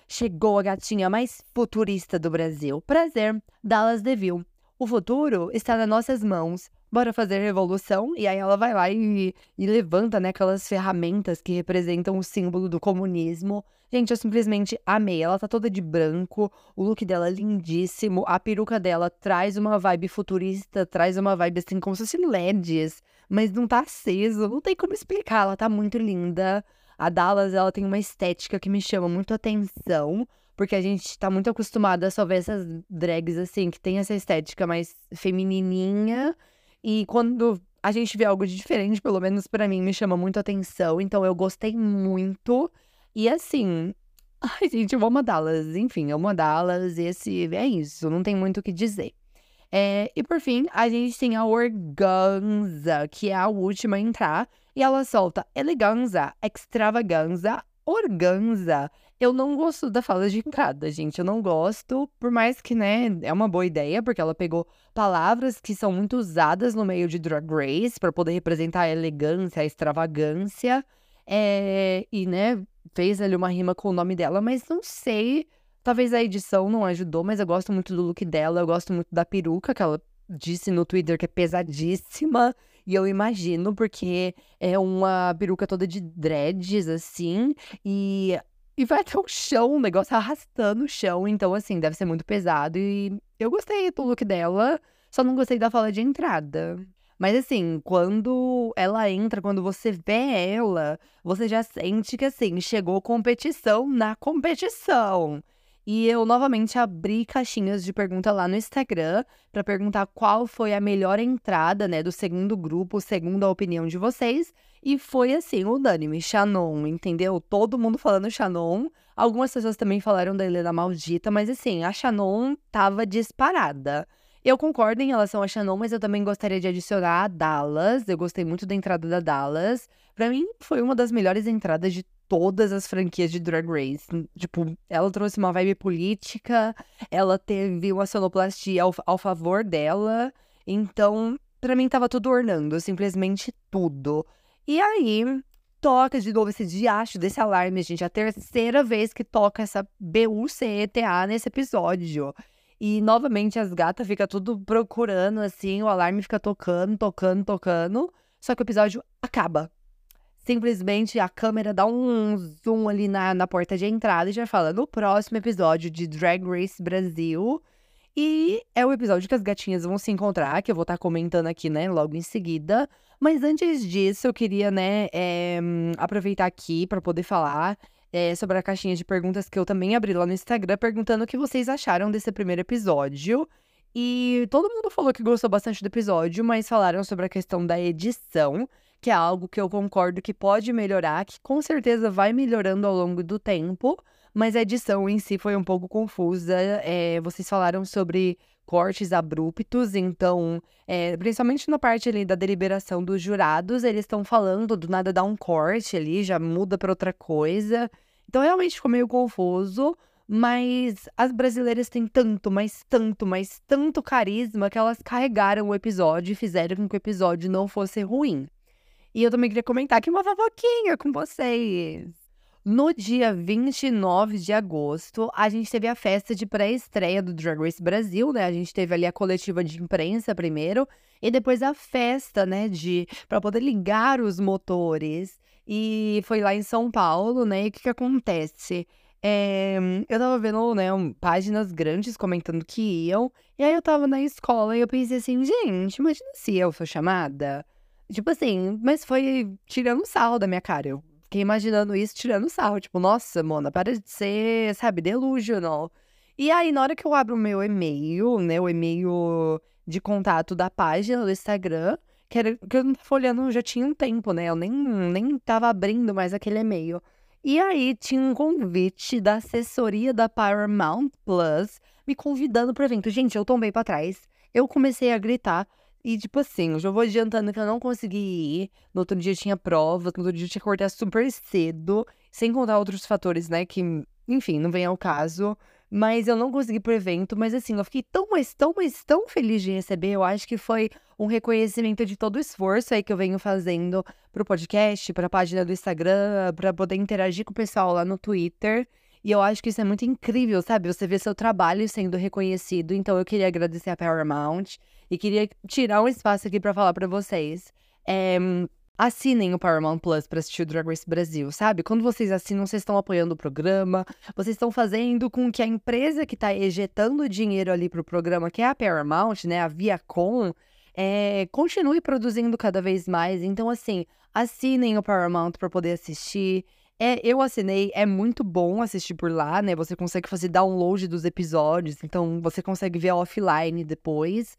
Chegou a gatinha mais futurista do Brasil. Prazer, Dallas Deville. O futuro está nas nossas mãos bora fazer revolução. E aí ela vai lá e, e levanta, né, aquelas ferramentas que representam o símbolo do comunismo. Gente, eu simplesmente amei. Ela tá toda de branco, o look dela é lindíssimo, a peruca dela traz uma vibe futurista, traz uma vibe assim como se fosse LEDs, mas não tá aceso, não tem como explicar, ela tá muito linda. A Dallas, ela tem uma estética que me chama muito atenção, porque a gente tá muito acostumada a só ver essas drags assim, que tem essa estética mais feminininha. E quando a gente vê algo de diferente, pelo menos para mim, me chama muito atenção. Então eu gostei muito. E assim, [LAUGHS] ai, gente, eu vou mandá-las. Enfim, eu mandá-las. Esse é isso, não tem muito o que dizer. É, e por fim, a gente tem a Organza, que é a última a entrar. E ela solta eleganza, extravaganza, organza. Eu não gosto da fala de entrada, gente. Eu não gosto, por mais que, né, é uma boa ideia, porque ela pegou palavras que são muito usadas no meio de Drag Race para poder representar a elegância, a extravagância. É, e, né, fez ali uma rima com o nome dela, mas não sei. Talvez a edição não ajudou, mas eu gosto muito do look dela, eu gosto muito da peruca que ela disse no Twitter que é pesadíssima. E eu imagino, porque é uma peruca toda de dreads, assim, e, e vai até o chão, o negócio arrastando o chão. Então, assim, deve ser muito pesado. E eu gostei do look dela, só não gostei da fala de entrada. Mas assim, quando ela entra, quando você vê ela, você já sente que assim, chegou competição na competição. E eu novamente abri caixinhas de pergunta lá no Instagram para perguntar qual foi a melhor entrada, né, do segundo grupo, segundo a opinião de vocês. E foi assim, unânime, Shannon, entendeu? Todo mundo falando Shannon. Algumas pessoas também falaram da Helena Maldita, mas assim, a Shannon tava disparada. Eu concordo em relação a Shannon, mas eu também gostaria de adicionar a Dallas. Eu gostei muito da entrada da Dallas. Para mim, foi uma das melhores entradas de todas as franquias de Drag Race. Tipo, ela trouxe uma vibe política, ela teve uma sonoplastia ao, ao favor dela. Então, para mim tava tudo ornando, simplesmente tudo. E aí, toca de novo esse diacho desse alarme, gente. A terceira vez que toca essa B-U-C-E-T-A nesse episódio. E novamente as gatas ficam tudo procurando, assim, o alarme fica tocando, tocando, tocando. Só que o episódio acaba simplesmente a câmera dá um zoom ali na, na porta de entrada e já fala no próximo episódio de Drag Race Brasil. E é o episódio que as gatinhas vão se encontrar, que eu vou estar tá comentando aqui, né, logo em seguida. Mas antes disso, eu queria, né, é, aproveitar aqui para poder falar é, sobre a caixinha de perguntas que eu também abri lá no Instagram, perguntando o que vocês acharam desse primeiro episódio. E todo mundo falou que gostou bastante do episódio, mas falaram sobre a questão da edição que é algo que eu concordo que pode melhorar, que com certeza vai melhorando ao longo do tempo, mas a edição em si foi um pouco confusa. É, vocês falaram sobre cortes abruptos, então, é, principalmente na parte ali da deliberação dos jurados, eles estão falando, do nada dá um corte ali, já muda para outra coisa. Então, realmente ficou meio confuso. Mas as brasileiras têm tanto, mas tanto, mas tanto carisma que elas carregaram o episódio e fizeram com que o episódio não fosse ruim. E eu também queria comentar aqui uma fofoquinha com vocês. No dia 29 de agosto, a gente teve a festa de pré-estreia do Drag Race Brasil, né? A gente teve ali a coletiva de imprensa primeiro e depois a festa, né, de para poder ligar os motores. E foi lá em São Paulo, né? E o que que acontece? É, eu tava vendo, né, páginas grandes comentando que iam, e aí eu tava na escola e eu pensei assim, gente, imagina se eu sou chamada. Tipo assim, mas foi tirando sarro da minha cara. Eu fiquei imaginando isso tirando sarro. Tipo, nossa, Mona, para de ser, sabe, delusional. E aí, na hora que eu abro o meu e-mail, né, o e-mail de contato da página do Instagram, que, era, que eu não tava olhando já tinha um tempo, né? Eu nem, nem tava abrindo mais aquele e-mail. E aí tinha um convite da assessoria da Paramount Plus me convidando pro evento. Gente, eu tombei para trás. Eu comecei a gritar. E, tipo assim, eu já vou adiantando que eu não consegui ir. No outro dia tinha prova, no outro dia tinha que acordar super cedo, sem contar outros fatores, né? Que, enfim, não vem ao caso. Mas eu não consegui pro evento. Mas, assim, eu fiquei tão, mas tão, mas tão feliz de receber. Eu acho que foi um reconhecimento de todo o esforço aí que eu venho fazendo pro podcast, pra página do Instagram, pra poder interagir com o pessoal lá no Twitter. E eu acho que isso é muito incrível, sabe? Você vê seu trabalho sendo reconhecido. Então eu queria agradecer a Paramount e queria tirar um espaço aqui para falar para vocês. É, assinem o Paramount Plus para assistir o Drag Race Brasil, sabe? Quando vocês assinam, vocês estão apoiando o programa, vocês estão fazendo com que a empresa que está ejetando dinheiro ali pro programa, que é a Paramount, né, a Viacom, é, continue produzindo cada vez mais. Então, assim, assinem o Paramount para poder assistir. É, eu assinei, é muito bom assistir por lá, né? Você consegue fazer download dos episódios, então você consegue ver offline depois.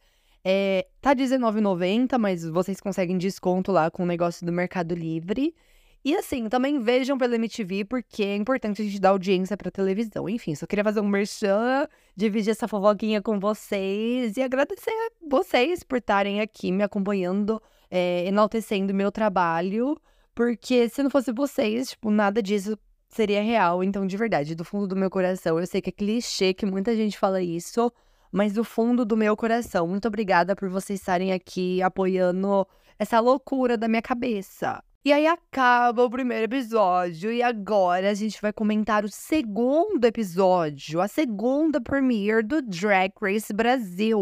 É, tá R$19,90, mas vocês conseguem desconto lá com o negócio do Mercado Livre. E assim, também vejam pela MTV, porque é importante a gente dar audiência pra televisão. Enfim, só queria fazer um merchan, dividir essa fofoquinha com vocês e agradecer a vocês por estarem aqui me acompanhando, é, enaltecendo meu trabalho. Porque se não fosse vocês, tipo, nada disso seria real. Então, de verdade, do fundo do meu coração, eu sei que é clichê que muita gente fala isso, mas do fundo do meu coração, muito obrigada por vocês estarem aqui apoiando essa loucura da minha cabeça. E aí acaba o primeiro episódio e agora a gente vai comentar o segundo episódio, a segunda premiere do Drag Race Brasil.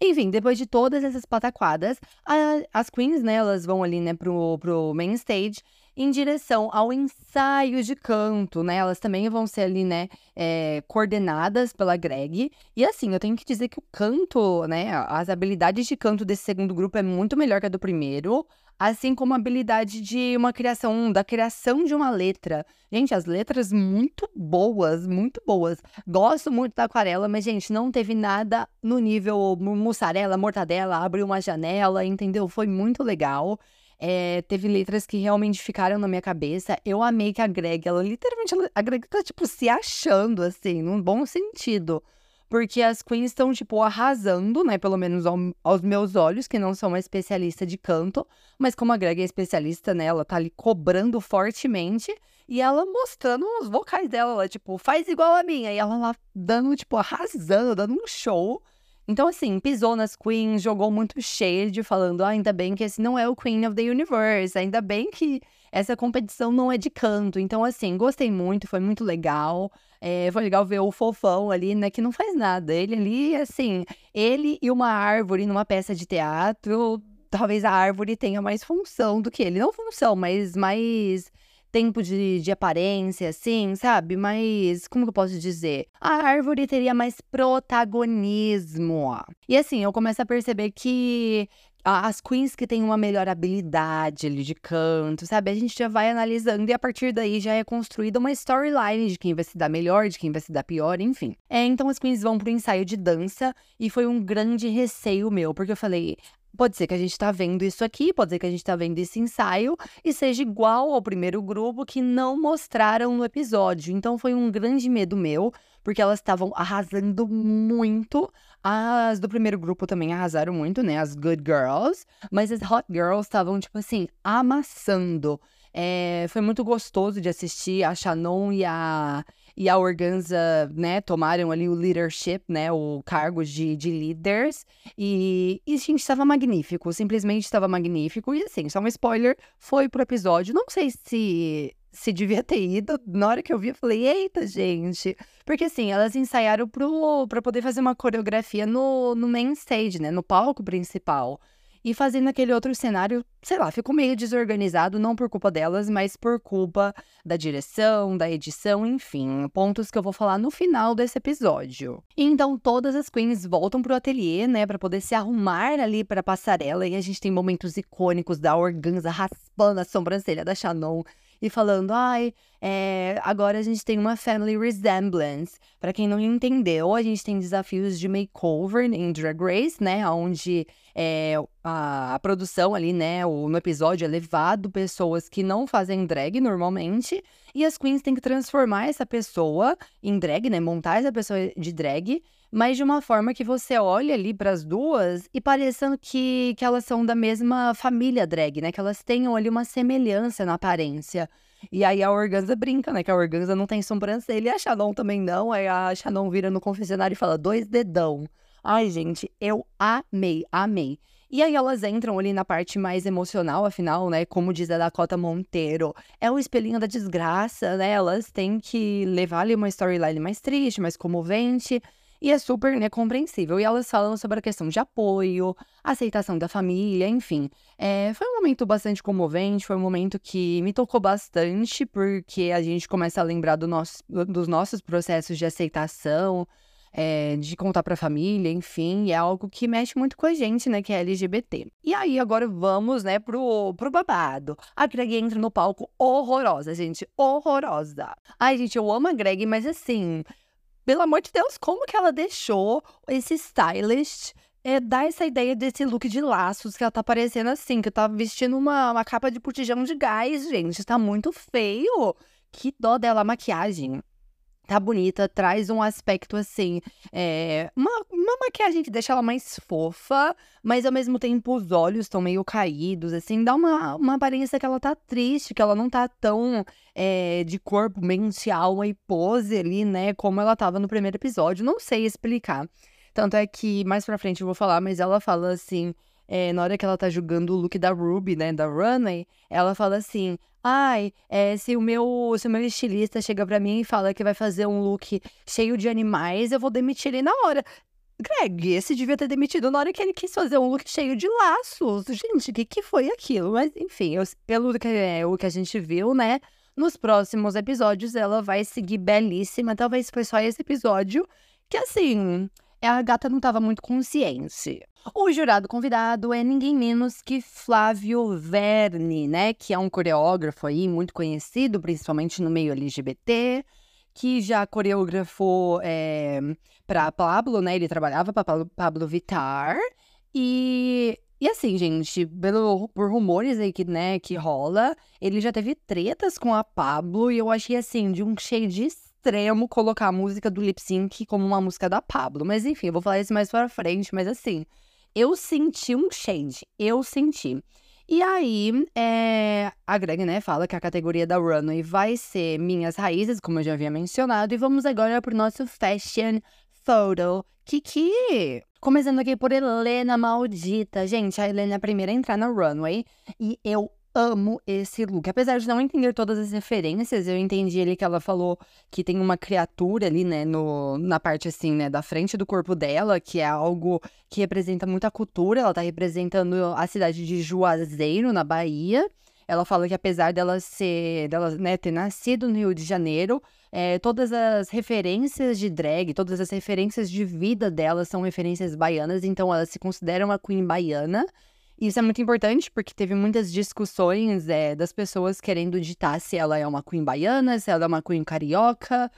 Enfim, depois de todas essas pataquadas, a, as queens, né, elas vão ali, né, pro, pro main stage em direção ao ensaio de canto, né? Elas também vão ser ali, né, é, coordenadas pela Greg. E assim, eu tenho que dizer que o canto, né, as habilidades de canto desse segundo grupo é muito melhor que a do primeiro assim como a habilidade de uma criação, da criação de uma letra. Gente, as letras muito boas, muito boas. Gosto muito da aquarela, mas, gente, não teve nada no nível mussarela, mortadela, abriu uma janela, entendeu? Foi muito legal. É, teve letras que realmente ficaram na minha cabeça. Eu amei que a Greg, ela literalmente, a Greg tá, tipo, se achando, assim, num bom sentido. Porque as queens estão, tipo, arrasando, né? Pelo menos ao, aos meus olhos, que não sou uma especialista de canto. Mas como a Greg é especialista, né? Ela tá ali cobrando fortemente. E ela mostrando os vocais dela. Ela, tipo, faz igual a minha. E ela lá dando, tipo, arrasando, dando um show. Então, assim, pisou nas queens, jogou muito shade, falando: ah, ainda bem que esse não é o Queen of the Universe. Ainda bem que essa competição não é de canto. Então, assim, gostei muito, foi muito legal. É, foi legal ver o fofão ali, né, que não faz nada. Ele ali, assim, ele e uma árvore numa peça de teatro, talvez a árvore tenha mais função do que ele. Não função, mas mais tempo de, de aparência, assim, sabe? Mas, como que eu posso dizer? A árvore teria mais protagonismo. E assim, eu começo a perceber que as queens que têm uma melhor habilidade ali de canto, sabe? A gente já vai analisando e a partir daí já é construída uma storyline de quem vai se dar melhor, de quem vai se dar pior, enfim. É, então as queens vão pro ensaio de dança e foi um grande receio meu, porque eu falei, Pode ser que a gente tá vendo isso aqui, pode ser que a gente tá vendo esse ensaio e seja igual ao primeiro grupo que não mostraram no episódio. Então foi um grande medo meu, porque elas estavam arrasando muito. As do primeiro grupo também arrasaram muito, né? As Good Girls. Mas as Hot Girls estavam, tipo assim, amassando. É, foi muito gostoso de assistir a Shannon e a, e a Organza, né, tomaram ali o leadership, né, o cargo de, de. E, e, gente, estava magnífico, simplesmente estava magnífico. E assim, só um spoiler, foi pro episódio. Não sei se se devia ter ido. Na hora que eu vi, eu falei, eita, gente. Porque assim, elas ensaiaram pro, pra poder fazer uma coreografia no, no main stage, né? No palco principal. E fazendo aquele outro cenário, sei lá, ficou meio desorganizado, não por culpa delas, mas por culpa da direção, da edição, enfim, pontos que eu vou falar no final desse episódio. Então todas as queens voltam pro ateliê, né, para poder se arrumar ali para passarela e a gente tem momentos icônicos da organza raspando a sobrancelha da Shannon e falando, ai, é, agora a gente tem uma family resemblance. Para quem não entendeu, a gente tem desafios de makeover em Drag Race, né? Onde é, a, a, produção ali, né? O, no episódio é levado pessoas que não fazem drag normalmente. E as queens têm que transformar essa pessoa em drag, né? Montar essa pessoa de drag mas de uma forma que você olha ali para as duas e parecendo que, que elas são da mesma família drag, né? Que elas tenham ali uma semelhança na aparência. E aí a Organza brinca, né? Que a Organza não tem sobrancelha e a Shannon também não. Aí a Shannon vira no confessionário e fala, dois dedão. Ai, gente, eu amei, amei. E aí elas entram ali na parte mais emocional, afinal, né? Como diz a Dakota Monteiro, é o espelhinho da desgraça, né? Elas têm que levar ali uma storyline mais triste, mais comovente. E é super né, compreensível. E elas falam sobre a questão de apoio, aceitação da família, enfim. É, foi um momento bastante comovente, foi um momento que me tocou bastante, porque a gente começa a lembrar do nosso, dos nossos processos de aceitação. É, de contar pra família, enfim, é algo que mexe muito com a gente, né, que é LGBT. E aí, agora vamos, né, pro, pro babado. A Greg entra no palco horrorosa, gente, horrorosa. Ai, gente, eu amo a Greg, mas assim, pelo amor de Deus, como que ela deixou esse stylist é, dar essa ideia desse look de laços que ela tá parecendo assim, que tá vestindo uma, uma capa de putijão de gás, gente. Tá muito feio. Que dó dela a maquiagem tá bonita, traz um aspecto assim, é, uma, uma maquiagem que deixa ela mais fofa, mas ao mesmo tempo os olhos estão meio caídos, assim, dá uma, uma aparência que ela tá triste, que ela não tá tão é, de corpo, mente, alma e pose ali, né, como ela tava no primeiro episódio, não sei explicar. Tanto é que mais pra frente eu vou falar, mas ela fala assim. É, na hora que ela tá julgando o look da Ruby, né, da Runway, ela fala assim: Ai, é, se o meu, se o meu estilista chega para mim e fala que vai fazer um look cheio de animais, eu vou demitir ele na hora. Greg, esse devia ter demitido na hora que ele quis fazer um look cheio de laços. Gente, o que, que foi aquilo? Mas, enfim, eu, pelo que, é, o que a gente viu, né? Nos próximos episódios ela vai seguir belíssima. Talvez foi só esse episódio que, assim, a gata não estava muito consciente. O jurado convidado é ninguém menos que Flávio Verne, né? Que é um coreógrafo aí muito conhecido, principalmente no meio LGBT, que já coreografou é, para Pablo, né? Ele trabalhava para Pablo Vittar. E, e assim, gente, pelo, por rumores aí que, né, que rola, ele já teve tretas com a Pablo e eu achei assim, de um cheio de extremo colocar a música do lip sync como uma música da Pablo. Mas enfim, eu vou falar isso mais pra frente, mas assim, eu senti um shade. Eu senti. E aí, é, a Greg, né, fala que a categoria da Runway vai ser Minhas Raízes, como eu já havia mencionado. E vamos agora pro nosso Fashion Photo Kiki. Começando aqui por Helena Maldita. Gente, a Helena é a primeira a entrar na Runway. E eu amo esse look. Apesar de não entender todas as referências, eu entendi ali que ela falou que tem uma criatura ali, né, no, na parte assim, né, da frente do corpo dela, que é algo que representa muita cultura. Ela tá representando a cidade de Juazeiro, na Bahia. Ela fala que apesar dela ser, dela, né, ter nascido no Rio de Janeiro, é, todas as referências de drag, todas as referências de vida dela são referências baianas, então ela se considera uma queen baiana. Isso é muito importante porque teve muitas discussões é, das pessoas querendo ditar se ela é uma queen baiana, se ela é uma queen carioca.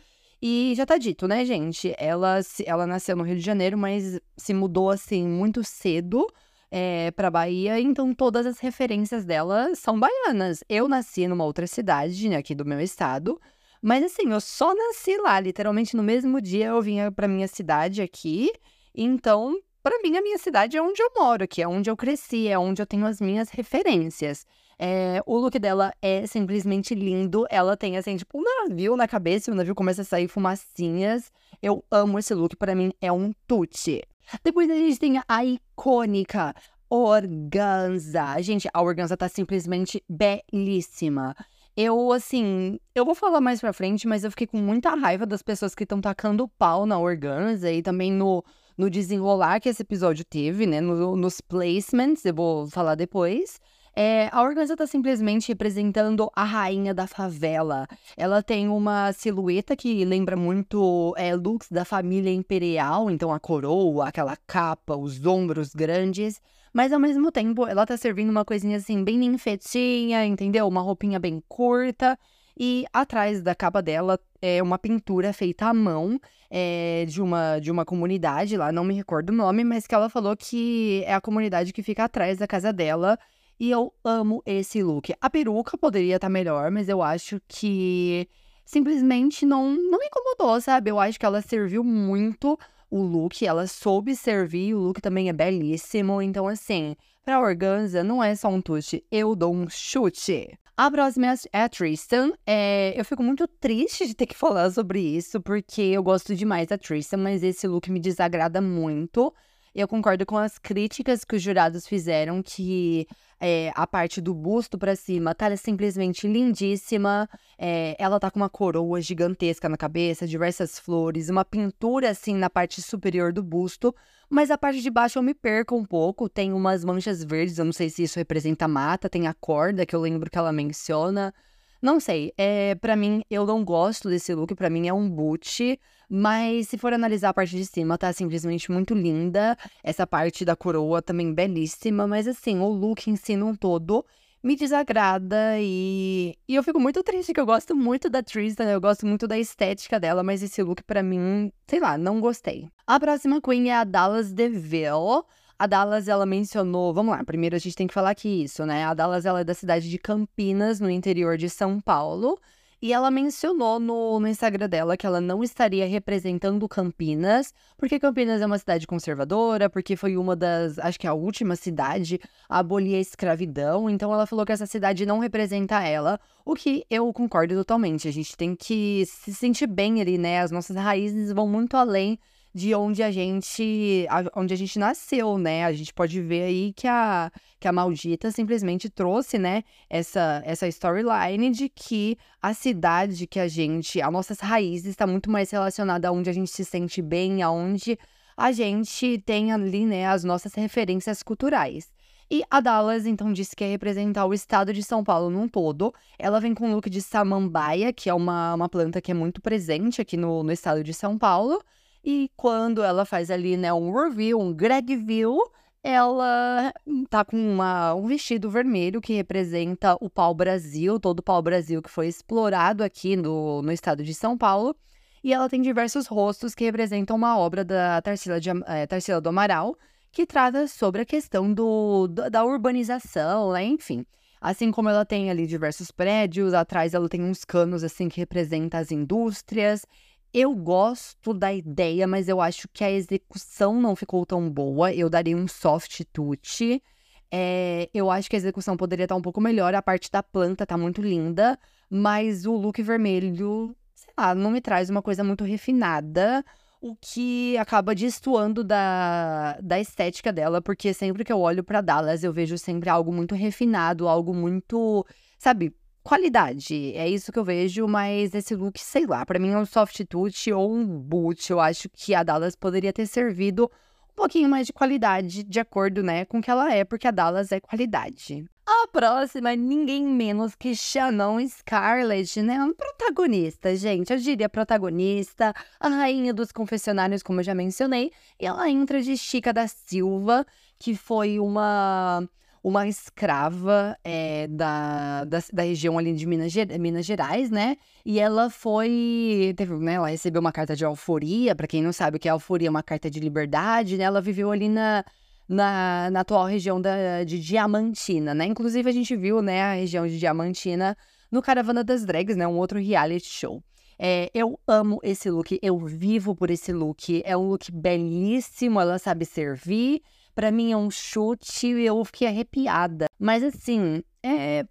E já tá dito, né, gente? Ela, ela nasceu no Rio de Janeiro, mas se mudou assim muito cedo é, pra Bahia, então todas as referências dela são baianas. Eu nasci numa outra cidade, né, aqui do meu estado. Mas assim, eu só nasci lá, literalmente no mesmo dia eu vinha pra minha cidade aqui. Então, para mim, a minha cidade é onde eu moro, que é onde eu cresci, é onde eu tenho as minhas referências. É, o look dela é simplesmente lindo. Ela tem, assim, tipo, um navio na cabeça e o navio começa a sair fumacinhas. Eu amo esse look, para mim é um tute. Depois a gente tem a icônica organza. Gente, a organza tá simplesmente belíssima. Eu, assim, eu vou falar mais pra frente, mas eu fiquei com muita raiva das pessoas que estão tacando pau na organza e também no no desenrolar que esse episódio teve, né? No, nos placements, eu vou falar depois. É, a Organza está simplesmente representando a rainha da favela. Ela tem uma silhueta que lembra muito é, looks da família imperial, então a coroa, aquela capa, os ombros grandes. Mas ao mesmo tempo, ela tá servindo uma coisinha assim, bem ninfetinha, entendeu? Uma roupinha bem curta. E atrás da capa dela é uma pintura feita à mão é, de, uma, de uma comunidade lá, não me recordo o nome, mas que ela falou que é a comunidade que fica atrás da casa dela. E eu amo esse look. A peruca poderia estar tá melhor, mas eu acho que simplesmente não, não me incomodou, sabe? Eu acho que ela serviu muito o look, ela soube servir, o look também é belíssimo. Então, assim, pra organza não é só um tuche, eu dou um chute. A próxima é a Tristan. É, eu fico muito triste de ter que falar sobre isso, porque eu gosto demais da Tristan, mas esse look me desagrada muito. Eu concordo com as críticas que os jurados fizeram, que é, a parte do busto para cima tá simplesmente lindíssima. É, ela tá com uma coroa gigantesca na cabeça, diversas flores, uma pintura assim na parte superior do busto. Mas a parte de baixo eu me perco um pouco. Tem umas manchas verdes, eu não sei se isso representa mata, tem a corda que eu lembro que ela menciona. Não sei, é, para mim, eu não gosto desse look, para mim é um boot, mas se for analisar a parte de cima, tá simplesmente muito linda. Essa parte da coroa também belíssima, mas assim, o look em si num todo me desagrada e, e eu fico muito triste que eu gosto muito da Tristan, eu gosto muito da estética dela, mas esse look para mim, sei lá, não gostei. A próxima queen é a Dallas DeVille. A Dallas, ela mencionou, vamos lá, primeiro a gente tem que falar aqui isso, né? A Dallas, ela é da cidade de Campinas, no interior de São Paulo. E ela mencionou no, no Instagram dela que ela não estaria representando Campinas, porque Campinas é uma cidade conservadora, porque foi uma das, acho que a última cidade a abolir a escravidão. Então ela falou que essa cidade não representa ela, o que eu concordo totalmente. A gente tem que se sentir bem ali, né? As nossas raízes vão muito além de onde a gente onde a gente nasceu, né? A gente pode ver aí que a que a maldita simplesmente trouxe, né, essa essa storyline de que a cidade que a gente, as nossas raízes está muito mais relacionada a onde a gente se sente bem, aonde a gente tem ali, né, as nossas referências culturais. E a Dallas, então, disse que ia representar o estado de São Paulo num todo. Ela vem com um look de samambaia, que é uma, uma planta que é muito presente aqui no, no estado de São Paulo. E quando ela faz ali, né, um review, um Greg view, ela tá com uma, um vestido vermelho que representa o pau-brasil, todo o pau-brasil que foi explorado aqui no, no estado de São Paulo. E ela tem diversos rostos que representam uma obra da Tarsila, de, é, Tarsila do Amaral, que trata sobre a questão do, da urbanização, né? enfim. Assim como ela tem ali diversos prédios, atrás ela tem uns canos assim que representam as indústrias. Eu gosto da ideia, mas eu acho que a execução não ficou tão boa. Eu daria um soft touch. É, eu acho que a execução poderia estar um pouco melhor. A parte da planta tá muito linda, mas o look vermelho, sei lá, não me traz uma coisa muito refinada, o que acaba destoando da, da estética dela, porque sempre que eu olho para Dallas, eu vejo sempre algo muito refinado, algo muito, sabe, qualidade. É isso que eu vejo, mas esse look, sei lá, para mim é um soft touch ou um boot. Eu acho que a Dallas poderia ter servido um pouquinho mais de qualidade, de acordo, né, com o que ela é, porque a Dallas é qualidade. A próxima ninguém menos que Shannon Scarlett, né? Uma protagonista, gente. Eu diria protagonista, a rainha dos confessionários, como eu já mencionei. E ela entra de Chica da Silva, que foi uma uma escrava é, da, da, da, região ali de Minas, Minas Gerais, né? E ela foi. Teve, né, ela recebeu uma carta de alforia. Para quem não sabe o que é alforia, é uma carta de liberdade, né? Ela viveu ali na, na, na atual região da, de Diamantina, né? Inclusive, a gente viu, né, a região de Diamantina no Caravana das Drags, né? Um outro reality show. É, eu amo esse look, eu vivo por esse look. É um look belíssimo, ela sabe servir para mim é um chute e eu fiquei arrepiada. Mas assim, é,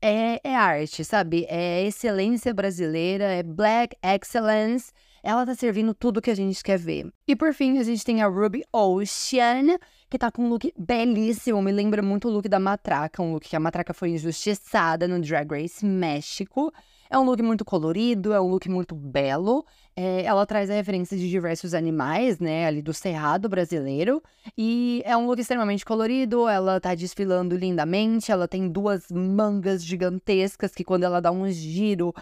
é, é arte, sabe? É excelência brasileira, é black excellence. Ela tá servindo tudo que a gente quer ver. E por fim, a gente tem a Ruby Ocean, que tá com um look belíssimo. Me lembra muito o look da Matraca, um look que a Matraca foi injustiçada no Drag Race México. É um look muito colorido, é um look muito belo. É, ela traz a referência de diversos animais, né, ali do cerrado brasileiro. E é um look extremamente colorido, ela tá desfilando lindamente, ela tem duas mangas gigantescas que quando ela dá um giro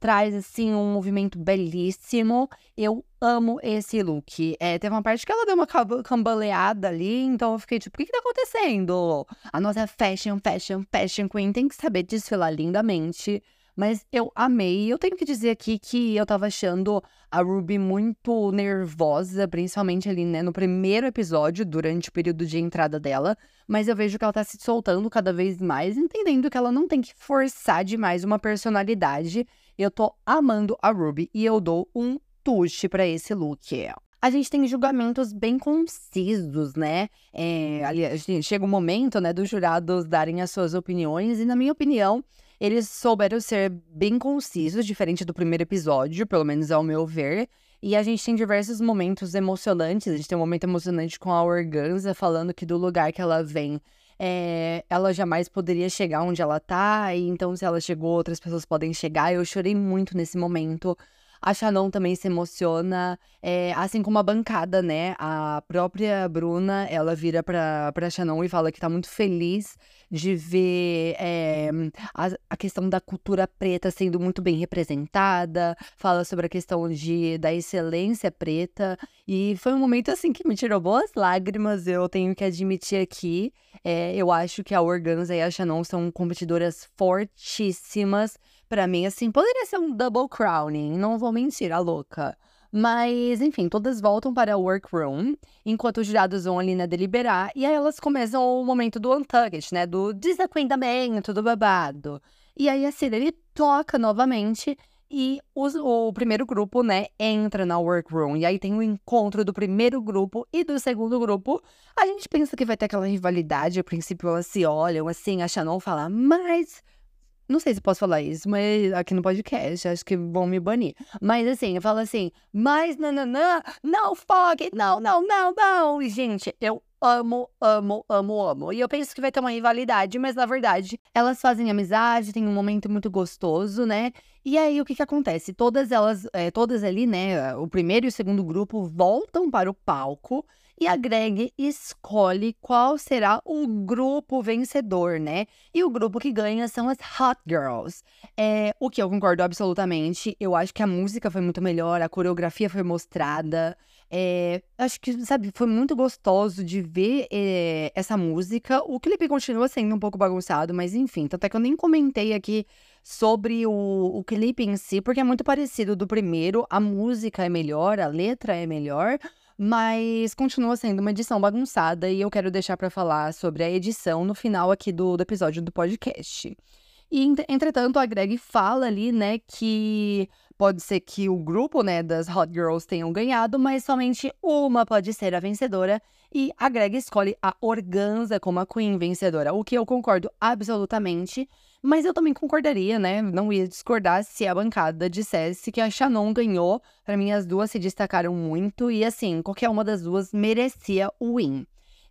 traz assim um movimento belíssimo. Eu amo esse look. É, teve uma parte que ela deu uma cambaleada ali, então eu fiquei tipo, o que, que tá acontecendo? A nossa fashion, fashion, fashion queen tem que saber desfilar lindamente. Mas eu amei. Eu tenho que dizer aqui que eu tava achando a Ruby muito nervosa, principalmente ali, né, no primeiro episódio, durante o período de entrada dela. Mas eu vejo que ela tá se soltando cada vez mais, entendendo que ela não tem que forçar demais uma personalidade. Eu tô amando a Ruby e eu dou um tuche para esse look. A gente tem julgamentos bem concisos, né? É, ali, chega o um momento, né, dos jurados darem as suas opiniões, e na minha opinião, eles souberam ser bem concisos, diferente do primeiro episódio, pelo menos ao meu ver. E a gente tem diversos momentos emocionantes. A gente tem um momento emocionante com a Organza falando que do lugar que ela vem, é, ela jamais poderia chegar onde ela tá. E então, se ela chegou, outras pessoas podem chegar. Eu chorei muito nesse momento. A Shannon também se emociona, é, assim como a bancada, né? A própria Bruna, ela vira pra, pra Shannon e fala que tá muito feliz de ver é, a, a, questão da cultura preta sendo muito bem representada, fala sobre a questão de, da excelência preta, e foi um momento assim que me tirou boas lágrimas, eu tenho que admitir aqui. É, eu acho que a Organza e a Shannon são competidoras fortíssimas. Para mim, assim, poderia ser um double crowning, não vou mentir, a louca. Mas, enfim, todas voltam para o workroom, enquanto os jurados vão ali, né, deliberar, e aí elas começam o momento do untucked, né, do desacuendamento, do babado. E aí a Cira, ele toca novamente, e os, o primeiro grupo, né, entra na workroom. E aí tem o encontro do primeiro grupo e do segundo grupo. A gente pensa que vai ter aquela rivalidade, a princípio elas se olham, assim, a Shannon fala, mas não sei se posso falar isso, mas aqui no podcast, acho que vão me banir. Mas assim, eu falo assim, mas nananã, não, fuck, não, não, não, não. Gente, eu amo, amo, amo, amo. E eu penso que vai ter uma rivalidade, mas na verdade, elas fazem amizade, tem um momento muito gostoso, né? E aí, o que que acontece? Todas elas, é, todas ali, né, o primeiro e o segundo grupo voltam para o palco e a Greg escolhe qual será o grupo vencedor, né? E o grupo que ganha são as Hot Girls. É, o que eu concordo absolutamente. Eu acho que a música foi muito melhor, a coreografia foi mostrada. É, acho que, sabe, foi muito gostoso de ver é, essa música. O clipe continua sendo um pouco bagunçado, mas enfim, tanto é que eu nem comentei aqui sobre o, o clipe em si, porque é muito parecido do primeiro. A música é melhor, a letra é melhor, mas continua sendo uma edição bagunçada e eu quero deixar para falar sobre a edição no final aqui do, do episódio do podcast. E, entretanto, a Greg fala ali, né, que pode ser que o grupo, né, das Hot Girls tenham ganhado, mas somente uma pode ser a vencedora. E a Greg escolhe a Organza como a Queen vencedora, o que eu concordo absolutamente. Mas eu também concordaria, né? Não ia discordar se a bancada dissesse que a Shannon ganhou. Para mim, as duas se destacaram muito e, assim, qualquer uma das duas merecia o win.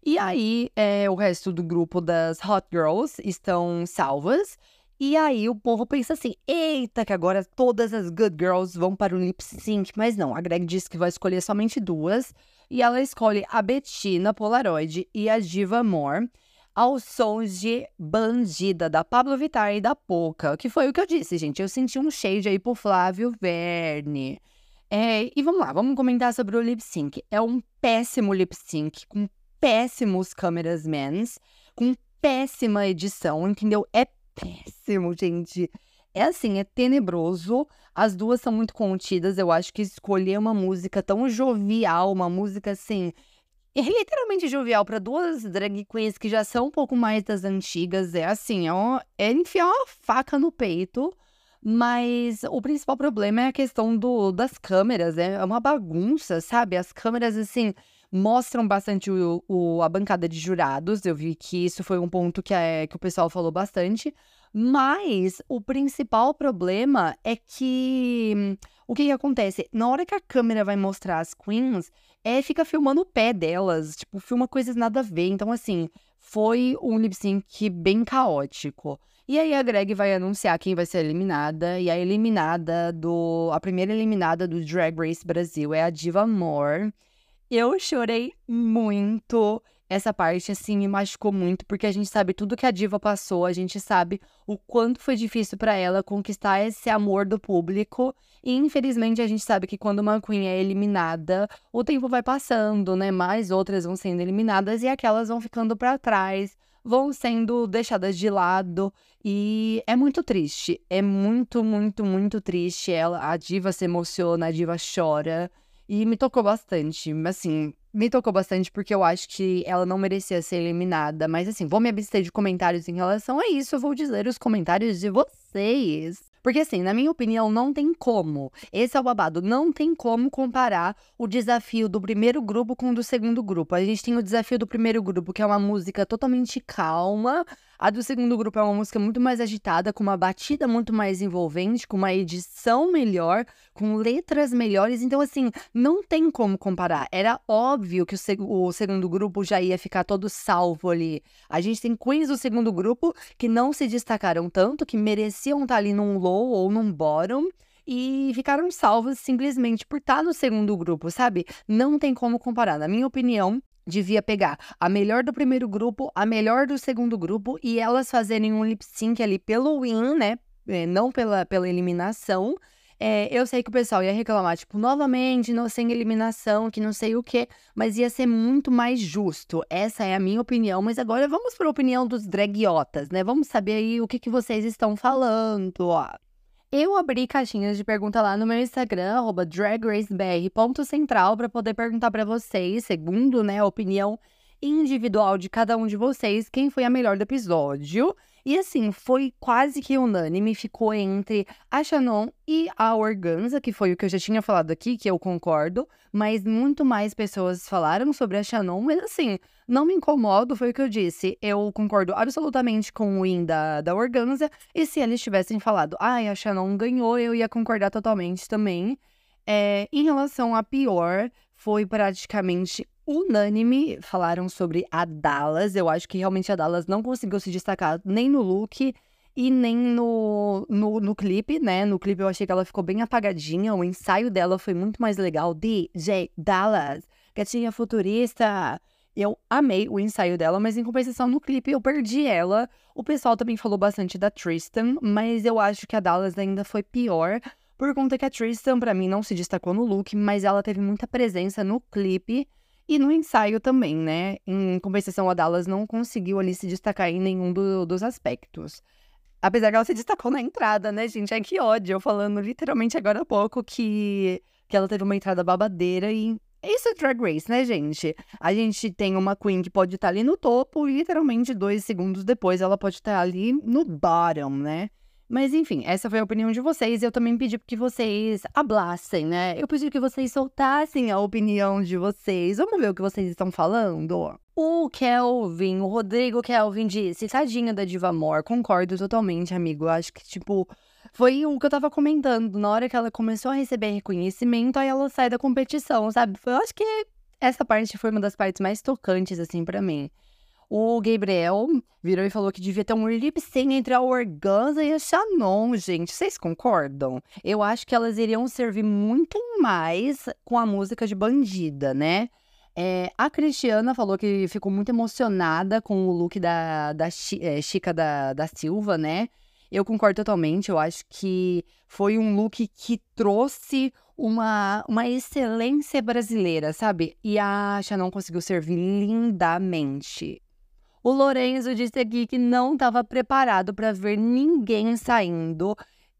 E aí, é, o resto do grupo das Hot Girls estão salvas. E aí, o povo pensa assim: eita, que agora todas as Good Girls vão para o lip sync. Mas não, a Greg disse que vai escolher somente duas. E ela escolhe a Bettina Polaroid e a Diva Moore aos sons de Bandida, da Pablo Vittar e da Poca, que foi o que eu disse, gente. Eu senti um shade aí pro Flávio Verne. É, e vamos lá, vamos comentar sobre o lip sync. É um péssimo lip sync, com péssimos câmeras mans, com péssima edição, entendeu? É péssimo, gente. É assim, é tenebroso. As duas são muito contidas. Eu acho que escolher uma música tão jovial, uma música assim, é literalmente jovial para duas drag queens que já são um pouco mais das antigas. É assim, é, um, é enfiar uma faca no peito. Mas o principal problema é a questão do, das câmeras. É, é uma bagunça, sabe? As câmeras, assim, mostram bastante o, o, a bancada de jurados. Eu vi que isso foi um ponto que, é, que o pessoal falou bastante. Mas o principal problema é que. O que, que acontece? Na hora que a câmera vai mostrar as queens, é, fica filmando o pé delas, tipo, filma coisas nada a ver. Então, assim, foi um lip sync bem caótico. E aí a Greg vai anunciar quem vai ser eliminada. E a eliminada do. A primeira eliminada do Drag Race Brasil é a Diva Moore. Eu chorei muito essa parte, assim, me machucou muito, porque a gente sabe tudo que a diva passou, a gente sabe o quanto foi difícil para ela conquistar esse amor do público. E infelizmente a gente sabe que quando uma Queen é eliminada, o tempo vai passando, né? Mais outras vão sendo eliminadas e aquelas vão ficando para trás, vão sendo deixadas de lado. E é muito triste. É muito, muito, muito triste. Ela, a diva se emociona, a diva chora. E me tocou bastante. Assim, me tocou bastante porque eu acho que ela não merecia ser eliminada. Mas assim, vou me abster de comentários em relação a isso. Eu vou dizer os comentários de vocês. Porque, assim, na minha opinião, não tem como. Esse é o babado. Não tem como comparar o desafio do primeiro grupo com o do segundo grupo. A gente tem o desafio do primeiro grupo, que é uma música totalmente calma. A do segundo grupo é uma música muito mais agitada, com uma batida muito mais envolvente, com uma edição melhor, com letras melhores. Então, assim, não tem como comparar. Era óbvio que o, seg o segundo grupo já ia ficar todo salvo ali. A gente tem queens do segundo grupo que não se destacaram tanto, que mereciam estar ali num low ou num bottom. e ficaram salvas simplesmente por estar no segundo grupo, sabe? Não tem como comparar. Na minha opinião, devia pegar a melhor do primeiro grupo, a melhor do segundo grupo e elas fazerem um lip sync ali pelo win, né? É, não pela, pela eliminação. É, eu sei que o pessoal ia reclamar, tipo, novamente, não, sem eliminação, que não sei o quê, mas ia ser muito mais justo. Essa é a minha opinião, mas agora vamos para a opinião dos dragiotas, né? Vamos saber aí o que, que vocês estão falando, ó. Eu abri caixinhas de pergunta lá no meu Instagram, dragracebr.central, para poder perguntar para vocês, segundo né, a opinião individual de cada um de vocês, quem foi a melhor do episódio. E assim, foi quase que unânime, ficou entre a Shannon e a Organza, que foi o que eu já tinha falado aqui, que eu concordo, mas muito mais pessoas falaram sobre a Shannon, mas assim, não me incomodo, foi o que eu disse. Eu concordo absolutamente com o win da, da Organza, e se eles tivessem falado, ai, ah, a Shannon ganhou, eu ia concordar totalmente também. É, em relação a pior, foi praticamente unânime falaram sobre a Dallas. Eu acho que realmente a Dallas não conseguiu se destacar nem no look e nem no, no, no clipe, né? No clipe eu achei que ela ficou bem apagadinha. O ensaio dela foi muito mais legal. DJ Dallas, gatinha futurista. Eu amei o ensaio dela, mas em compensação no clipe eu perdi ela. O pessoal também falou bastante da Tristan, mas eu acho que a Dallas ainda foi pior. Por conta que a Tristan, para mim, não se destacou no look, mas ela teve muita presença no clipe. E no ensaio também, né? Em compensação, a Dallas não conseguiu ali se destacar em nenhum do, dos aspectos. Apesar que ela se destacou na entrada, né, gente? Ai, que ódio. Eu falando literalmente agora há pouco que, que ela teve uma entrada babadeira e. Isso é Drag Race, né, gente? A gente tem uma Queen que pode estar ali no topo e literalmente dois segundos depois ela pode estar ali no bottom, né? Mas enfim, essa foi a opinião de vocês. Eu também pedi que vocês hablassem, né? Eu pedi que vocês soltassem a opinião de vocês. Vamos ver o que vocês estão falando? O Kelvin, o Rodrigo Kelvin disse: Tadinha da Diva Amor. Concordo totalmente, amigo. Acho que, tipo, foi o que eu tava comentando. Na hora que ela começou a receber reconhecimento, aí ela sai da competição, sabe? Eu acho que essa parte foi uma das partes mais tocantes, assim, para mim. O Gabriel virou e falou que devia ter um lip sync entre a Organza e a Shannon, gente. Vocês concordam? Eu acho que elas iriam servir muito mais com a música de Bandida, né? É, a Cristiana falou que ficou muito emocionada com o look da, da é, Chica da, da Silva, né? Eu concordo totalmente. Eu acho que foi um look que trouxe uma, uma excelência brasileira, sabe? E a Shannon conseguiu servir lindamente. O Lorenzo disse aqui que não estava preparado para ver ninguém saindo.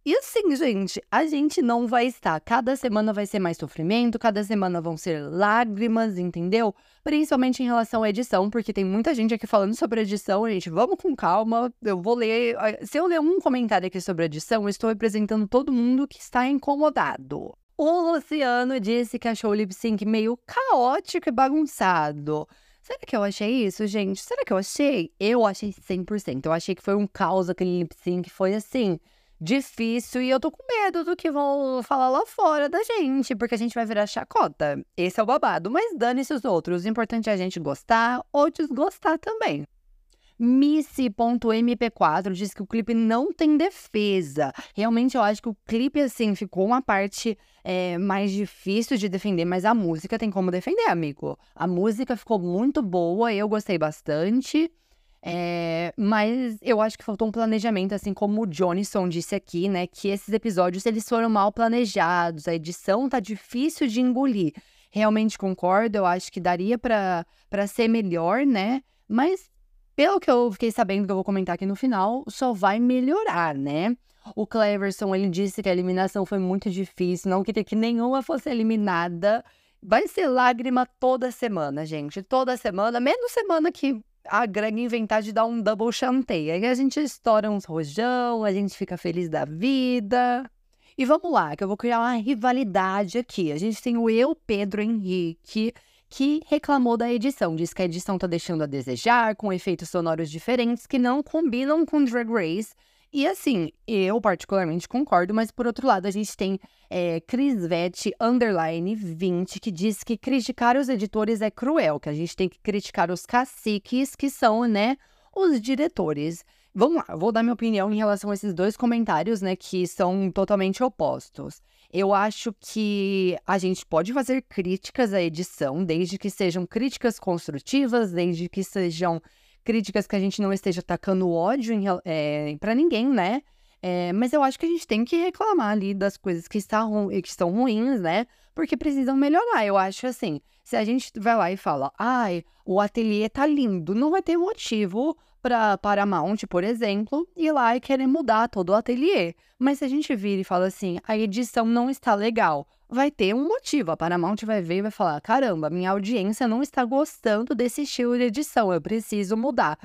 E assim, gente, a gente não vai estar. Cada semana vai ser mais sofrimento, cada semana vão ser lágrimas, entendeu? Principalmente em relação à edição, porque tem muita gente aqui falando sobre edição, gente. Vamos com calma. Eu vou ler. Se eu ler um comentário aqui sobre edição, eu estou representando todo mundo que está incomodado. O Luciano disse que achou o lip sync meio caótico e bagunçado. Será que eu achei isso, gente? Será que eu achei? Eu achei 100%. Eu achei que foi um caos aquele lip sync. Foi assim, difícil. E eu tô com medo do que vão falar lá fora da gente, porque a gente vai virar chacota. Esse é o babado. Mas dane-se os outros. O importante é a gente gostar ou desgostar também. Missy.mp4 diz que o clipe não tem defesa. Realmente eu acho que o clipe, assim, ficou uma parte é, mais difícil de defender, mas a música tem como defender, amigo. A música ficou muito boa, eu gostei bastante. É, mas eu acho que faltou um planejamento, assim como o Johnson disse aqui, né? Que esses episódios eles foram mal planejados, a edição tá difícil de engolir. Realmente concordo, eu acho que daria para ser melhor, né? Mas pelo que eu fiquei sabendo, que eu vou comentar aqui no final, só vai melhorar, né? O Cleverson, ele disse que a eliminação foi muito difícil, não queria que nenhuma fosse eliminada. Vai ser lágrima toda semana, gente. Toda semana, menos semana que a Greg inventar de dar um double chanteio. Aí a gente estoura uns rojão, a gente fica feliz da vida. E vamos lá, que eu vou criar uma rivalidade aqui. A gente tem o eu, Pedro Henrique, que reclamou da edição. Diz que a edição tá deixando a desejar, com efeitos sonoros diferentes que não combinam com Drag Race. E assim, eu particularmente concordo, mas por outro lado, a gente tem é, Vett underline 20, que diz que criticar os editores é cruel, que a gente tem que criticar os caciques, que são, né, os diretores. Vamos lá, vou dar minha opinião em relação a esses dois comentários, né, que são totalmente opostos. Eu acho que a gente pode fazer críticas à edição, desde que sejam críticas construtivas, desde que sejam críticas que a gente não esteja atacando ódio é, para ninguém, né? É, mas eu acho que a gente tem que reclamar ali das coisas que, está que estão ruins, né? Porque precisam melhorar. Eu acho assim, se a gente vai lá e fala, ai, o ateliê tá lindo, não vai ter motivo para Paramount, por exemplo, ir lá e querer mudar todo o ateliê. Mas se a gente vira e fala assim, a edição não está legal, vai ter um motivo. A Paramount vai ver e vai falar: caramba, minha audiência não está gostando desse estilo de edição, eu preciso mudar.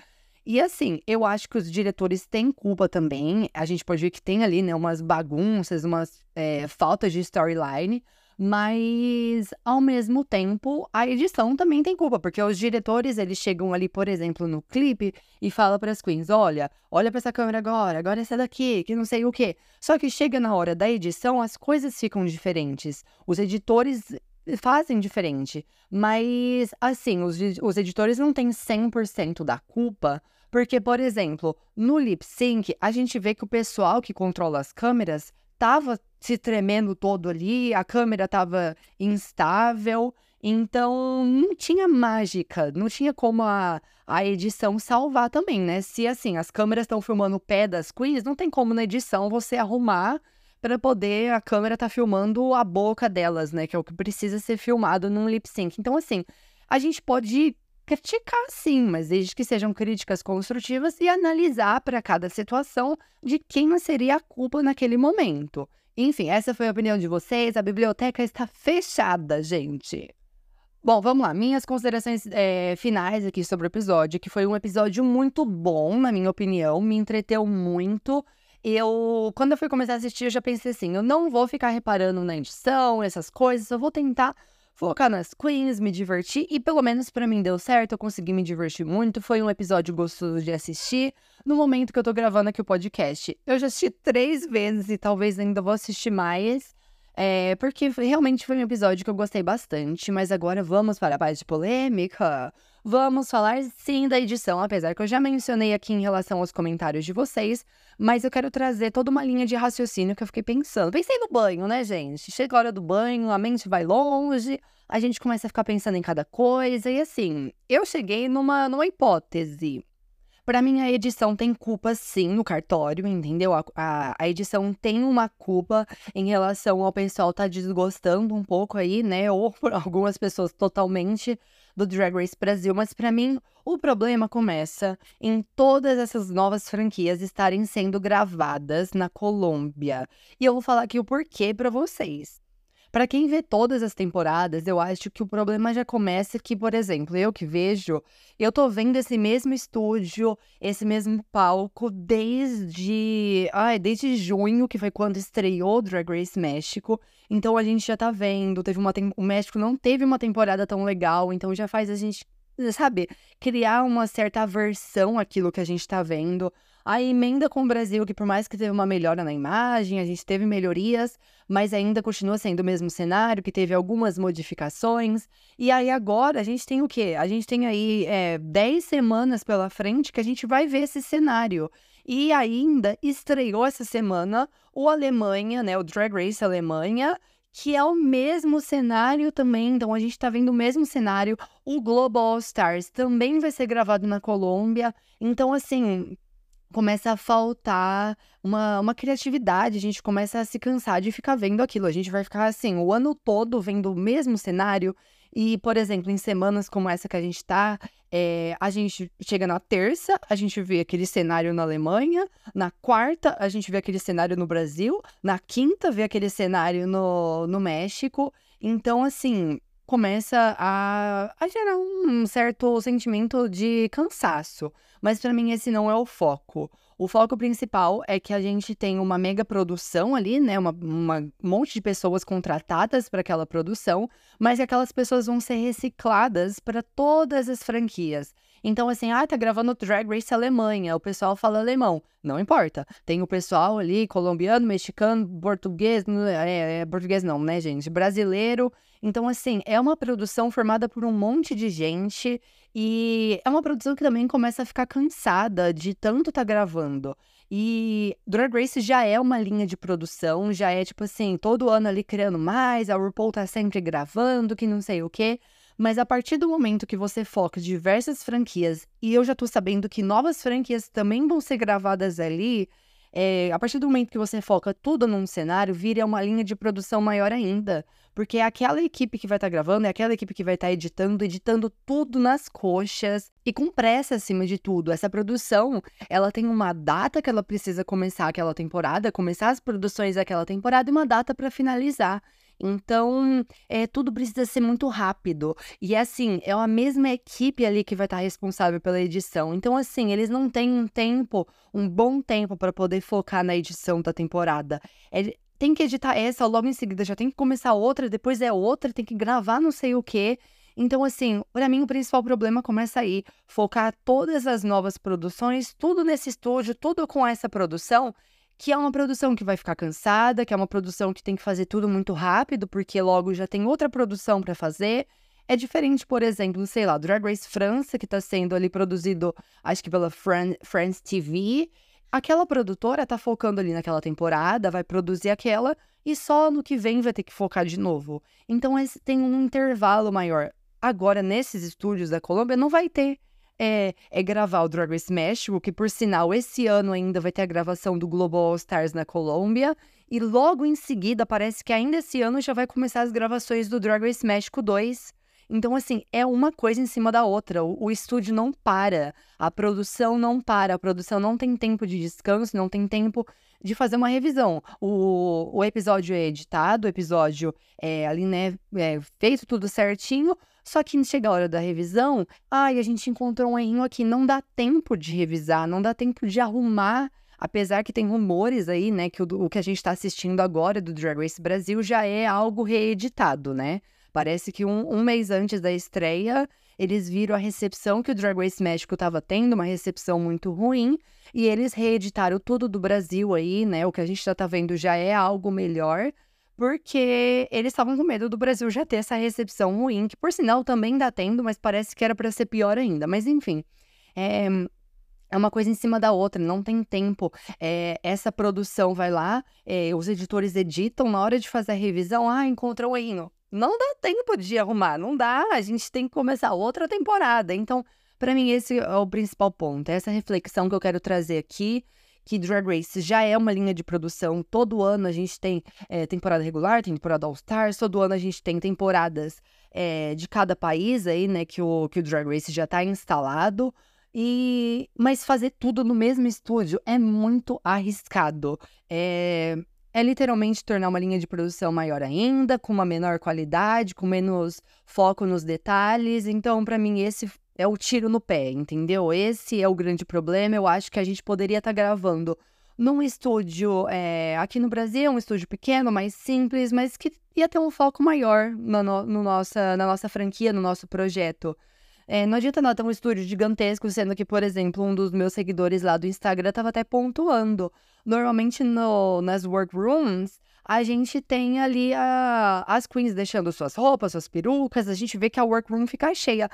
E assim, eu acho que os diretores têm culpa também. A gente pode ver que tem ali, né, umas bagunças, umas é, faltas de storyline. Mas, ao mesmo tempo, a edição também tem culpa, porque os diretores, eles chegam ali, por exemplo, no clipe e falam para as queens, olha, olha para essa câmera agora, agora essa daqui, que não sei o quê. Só que chega na hora da edição, as coisas ficam diferentes. Os editores fazem diferente, mas, assim, os, os editores não têm 100% da culpa, porque, por exemplo, no lip sync, a gente vê que o pessoal que controla as câmeras tava se tremendo todo ali, a câmera tava instável, então não tinha mágica, não tinha como a, a edição salvar também, né? Se assim, as câmeras estão filmando o pé das queens, não tem como na edição você arrumar para poder a câmera tá filmando a boca delas, né? Que é o que precisa ser filmado num lip sync. Então, assim, a gente pode criticar sim, mas desde que sejam críticas construtivas e analisar para cada situação de quem seria a culpa naquele momento. Enfim, essa foi a opinião de vocês. A biblioteca está fechada, gente. Bom, vamos lá. Minhas considerações é, finais aqui sobre o episódio, que foi um episódio muito bom, na minha opinião, me entreteu muito. Eu, quando eu fui começar a assistir, eu já pensei assim: eu não vou ficar reparando na edição, essas coisas, eu vou tentar focar nas queens, me divertir e pelo menos para mim deu certo, eu consegui me divertir muito. Foi um episódio gostoso de assistir no momento que eu tô gravando aqui o podcast. Eu já assisti três vezes e talvez ainda vou assistir mais. É, porque realmente foi um episódio que eu gostei bastante, mas agora vamos para a parte de polêmica. Vamos falar sim da edição, apesar que eu já mencionei aqui em relação aos comentários de vocês, mas eu quero trazer toda uma linha de raciocínio que eu fiquei pensando. Pensei no banho, né, gente? Chega a hora do banho, a mente vai longe, a gente começa a ficar pensando em cada coisa, e assim, eu cheguei numa, numa hipótese. Para mim, a edição tem culpa sim no cartório, entendeu? A, a, a, edição tem uma culpa em relação ao pessoal tá desgostando um pouco aí, né? [LAUGHS] Ou por algumas pessoas totalmente do Drag Race Brasil, mas para mim o problema começa em todas essas novas franquias estarem sendo gravadas na Colômbia. E eu vou falar aqui o porquê para vocês. Para quem vê todas as temporadas, eu acho que o problema já começa que, por exemplo, eu que vejo, eu tô vendo esse mesmo estúdio, esse mesmo palco desde, ai, desde junho, que foi quando estreou Drag Race México. Então a gente já tá vendo, teve uma o México não teve uma temporada tão legal, então já faz a gente sabe, criar uma certa aversão àquilo que a gente tá vendo. A emenda com o Brasil, que por mais que teve uma melhora na imagem, a gente teve melhorias, mas ainda continua sendo o mesmo cenário, que teve algumas modificações. E aí agora a gente tem o quê? A gente tem aí é, 10 semanas pela frente que a gente vai ver esse cenário. E ainda estreou essa semana o Alemanha, né? O Drag Race Alemanha, que é o mesmo cenário também. Então a gente tá vendo o mesmo cenário. O Global All Stars também vai ser gravado na Colômbia. Então, assim, começa a faltar uma, uma criatividade, a gente começa a se cansar de ficar vendo aquilo. A gente vai ficar assim, o ano todo vendo o mesmo cenário. E, por exemplo, em semanas como essa que a gente tá, é, a gente chega na terça, a gente vê aquele cenário na Alemanha, na quarta, a gente vê aquele cenário no Brasil, na quinta, vê aquele cenário no, no México. Então, assim, começa a, a gerar um certo sentimento de cansaço. Mas para mim esse não é o foco. O foco principal é que a gente tem uma mega produção ali, né? Uma, uma um monte de pessoas contratadas para aquela produção, mas que aquelas pessoas vão ser recicladas para todas as franquias. Então, assim, ah, tá gravando Drag Race Alemanha, o pessoal fala alemão. Não importa. Tem o pessoal ali, colombiano, mexicano, português, é, é, português não, né, gente? Brasileiro. Então, assim, é uma produção formada por um monte de gente E é uma produção que também começa a ficar cansada de tanto tá gravando. E Drag Race já é uma linha de produção, já é tipo assim, todo ano ali criando mais, a RuPaul tá sempre gravando, que não sei o quê. Mas a partir do momento que você foca diversas franquias, e eu já tô sabendo que novas franquias também vão ser gravadas ali, é, a partir do momento que você foca tudo num cenário, vira uma linha de produção maior ainda. Porque é aquela equipe que vai estar tá gravando, é aquela equipe que vai estar tá editando, editando tudo nas coxas e com pressa acima de tudo. Essa produção, ela tem uma data que ela precisa começar aquela temporada, começar as produções daquela temporada e uma data para finalizar. Então, é, tudo precisa ser muito rápido. E assim, é a mesma equipe ali que vai estar responsável pela edição. Então, assim, eles não têm um tempo, um bom tempo para poder focar na edição da temporada. É, tem que editar essa, logo em seguida já tem que começar outra, depois é outra, tem que gravar não sei o quê. Então, assim, para mim o principal problema começa aí. Focar todas as novas produções, tudo nesse estúdio, tudo com essa produção que é uma produção que vai ficar cansada, que é uma produção que tem que fazer tudo muito rápido, porque logo já tem outra produção para fazer. É diferente, por exemplo, sei lá, Drag Race França, que está sendo ali produzido, acho que pela Fran France TV. Aquela produtora tá focando ali naquela temporada, vai produzir aquela, e só no que vem vai ter que focar de novo. Então tem um intervalo maior. Agora, nesses estúdios da Colômbia, não vai ter é, é gravar o Drag Race México, que por sinal esse ano ainda vai ter a gravação do Global All Stars na Colômbia. E logo em seguida, parece que ainda esse ano já vai começar as gravações do Drag Race México 2. Então, assim, é uma coisa em cima da outra. O, o, estúdio não para, a produção não para, a produção não tem tempo de descanso, não tem tempo de fazer uma revisão. O, o episódio é editado, o episódio é ali, né, é feito tudo certinho, só que chega a hora da revisão, ai, a gente encontrou um errinho aqui, não dá tempo de revisar, não dá tempo de arrumar. Apesar que tem rumores aí, né, que o, o que a gente está assistindo agora do Drag Race Brasil já é algo reeditado, né? Parece que um, um mês antes da estreia, eles viram a recepção que o Drag Race México estava tendo, uma recepção muito ruim, e eles reeditaram tudo do Brasil aí, né? O que a gente já tá vendo já é algo melhor porque eles estavam com medo do Brasil já ter essa recepção ruim, que por sinal também está tendo, mas parece que era para ser pior ainda. Mas enfim, é, é uma coisa em cima da outra, não tem tempo. É, essa produção vai lá, é, os editores editam, na hora de fazer a revisão, ah, encontrou um erro. Não dá tempo de arrumar, não dá, a gente tem que começar outra temporada. Então, para mim, esse é o principal ponto, é essa reflexão que eu quero trazer aqui que Drag Race já é uma linha de produção. Todo ano a gente tem é, temporada regular, tem temporada All Stars, todo ano a gente tem temporadas é, de cada país aí, né, que o, que o Drag Race já está instalado. E mas fazer tudo no mesmo estúdio é muito arriscado. É, é literalmente tornar uma linha de produção maior ainda, com uma menor qualidade, com menos foco nos detalhes. Então, para mim, esse é o tiro no pé, entendeu? Esse é o grande problema. Eu acho que a gente poderia estar tá gravando num estúdio é, aqui no Brasil, um estúdio pequeno, mais simples, mas que ia ter um foco maior no, no, no nossa, na nossa franquia, no nosso projeto. É, não adianta nada ter um estúdio gigantesco, sendo que, por exemplo, um dos meus seguidores lá do Instagram estava até pontuando. Normalmente no, nas workrooms, a gente tem ali a, as queens deixando suas roupas, suas perucas, a gente vê que a workroom fica cheia.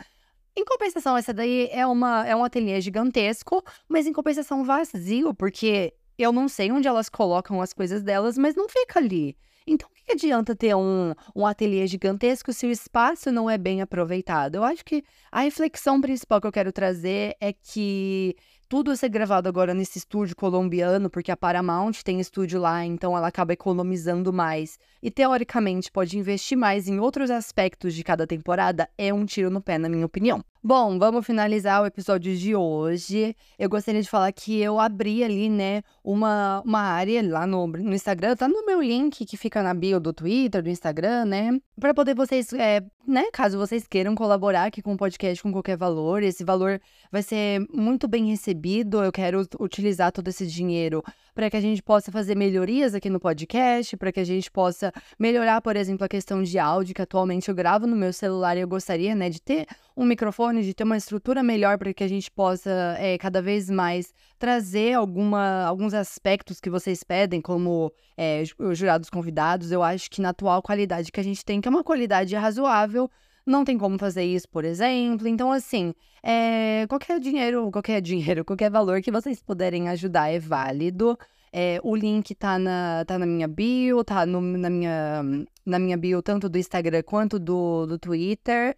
Em compensação, essa daí é, uma, é um ateliê gigantesco, mas em compensação vazio, porque eu não sei onde elas colocam as coisas delas, mas não fica ali. Então, o que, adianta ter um, um ateliê gigantesco se o espaço não é bem aproveitado? Eu acho que a reflexão principal que eu quero trazer é que tudo ser gravado agora nesse estúdio colombiano, porque a Paramount tem estúdio lá, então ela acaba economizando mais. E teoricamente pode investir mais em outros aspectos de cada temporada, é um tiro no pé, na minha opinião. Bom, vamos finalizar o episódio de hoje. Eu gostaria de falar que eu abri ali, né, uma, uma área lá no, no Instagram, tá no meu link que fica na bio do Twitter, do Instagram, né? Para poder vocês, é, né, caso vocês queiram colaborar aqui com o podcast com qualquer valor, esse valor vai ser muito bem recebido. Eu quero utilizar todo esse dinheiro para que a gente possa fazer melhorias aqui no podcast, para que a gente possa melhorar, por exemplo, a questão de áudio, que atualmente eu gravo no meu celular e eu gostaria, né, de ter um microfone, de ter uma estrutura melhor para que a gente possa é, cada vez mais trazer alguma, alguns aspectos que vocês pedem, como é, os jurados convidados. Eu acho que na atual qualidade que a gente tem, que é uma qualidade razoável, não tem como fazer isso, por exemplo. Então, assim, é, qualquer dinheiro, qualquer dinheiro, qualquer valor que vocês puderem ajudar é válido. É, o link tá na, tá na minha bio, tá no, na, minha, na minha bio, tanto do Instagram quanto do, do Twitter.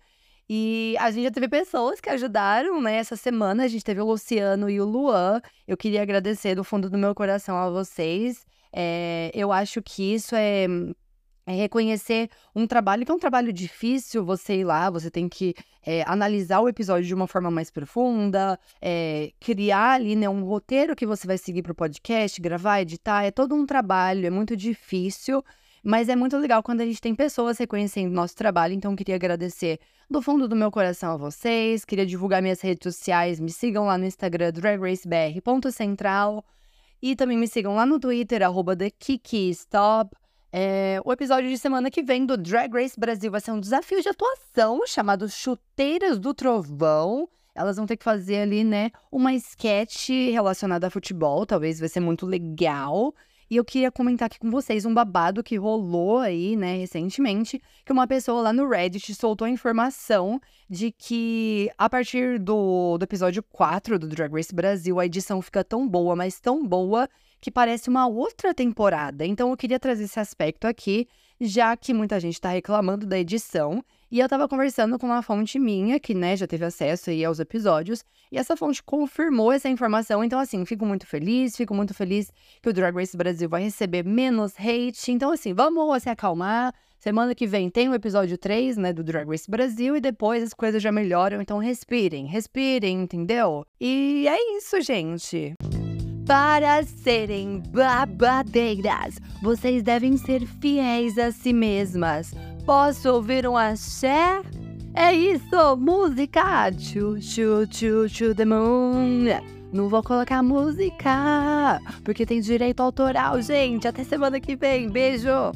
E a gente já teve pessoas que ajudaram, né? Essa semana a gente teve o Luciano e o Luan. Eu queria agradecer do fundo do meu coração a vocês. É, eu acho que isso é é reconhecer um trabalho que é um trabalho difícil, você ir lá, você tem que é, analisar o episódio de uma forma mais profunda, é, criar ali né, um roteiro que você vai seguir para o podcast, gravar, editar. É todo um trabalho, é muito difícil, mas é muito legal quando a gente tem pessoas reconhecendo nosso trabalho. Então, queria agradecer do fundo do meu coração a vocês, queria divulgar minhas redes sociais, me sigam lá no Instagram, dragracebr.central. E também me sigam lá no Twitter, arroba TheKikiStop. É, o episódio de semana que vem do Drag Race Brasil vai ser um desafio de atuação chamado Chuteiras do Trovão. Elas vão ter que fazer ali, né, uma sketch relacionada a futebol, talvez vai ser muito legal. E eu queria comentar aqui com vocês um babado que rolou aí, né, recentemente, que uma pessoa lá no Reddit soltou a informação de que a partir do, do episódio 4 do Drag Race Brasil, a edição fica tão boa, mas tão boa, que parece uma outra temporada. Então eu queria trazer esse aspecto aqui, já que muita gente está reclamando da edição. E eu estava conversando com uma fonte minha, que né, já teve acesso aí aos episódios, e essa fonte confirmou essa informação. Então, assim, fico muito feliz, fico muito feliz que o Drag Race Brasil vai receber menos hate. Então, assim, vamos se acalmar. Semana que vem tem o episódio 3, né, do Drag Race Brasil, e depois as coisas já melhoram. Então, respirem, respirem, entendeu? E é isso, gente. Para serem babadeiras, vocês devem ser fiéis a si mesmas. Posso ouvir um axé? É isso, música! Chu, chu, chu, chu the moon. Não vou colocar música, porque tem direito autoral, gente. Até semana que vem. Beijo!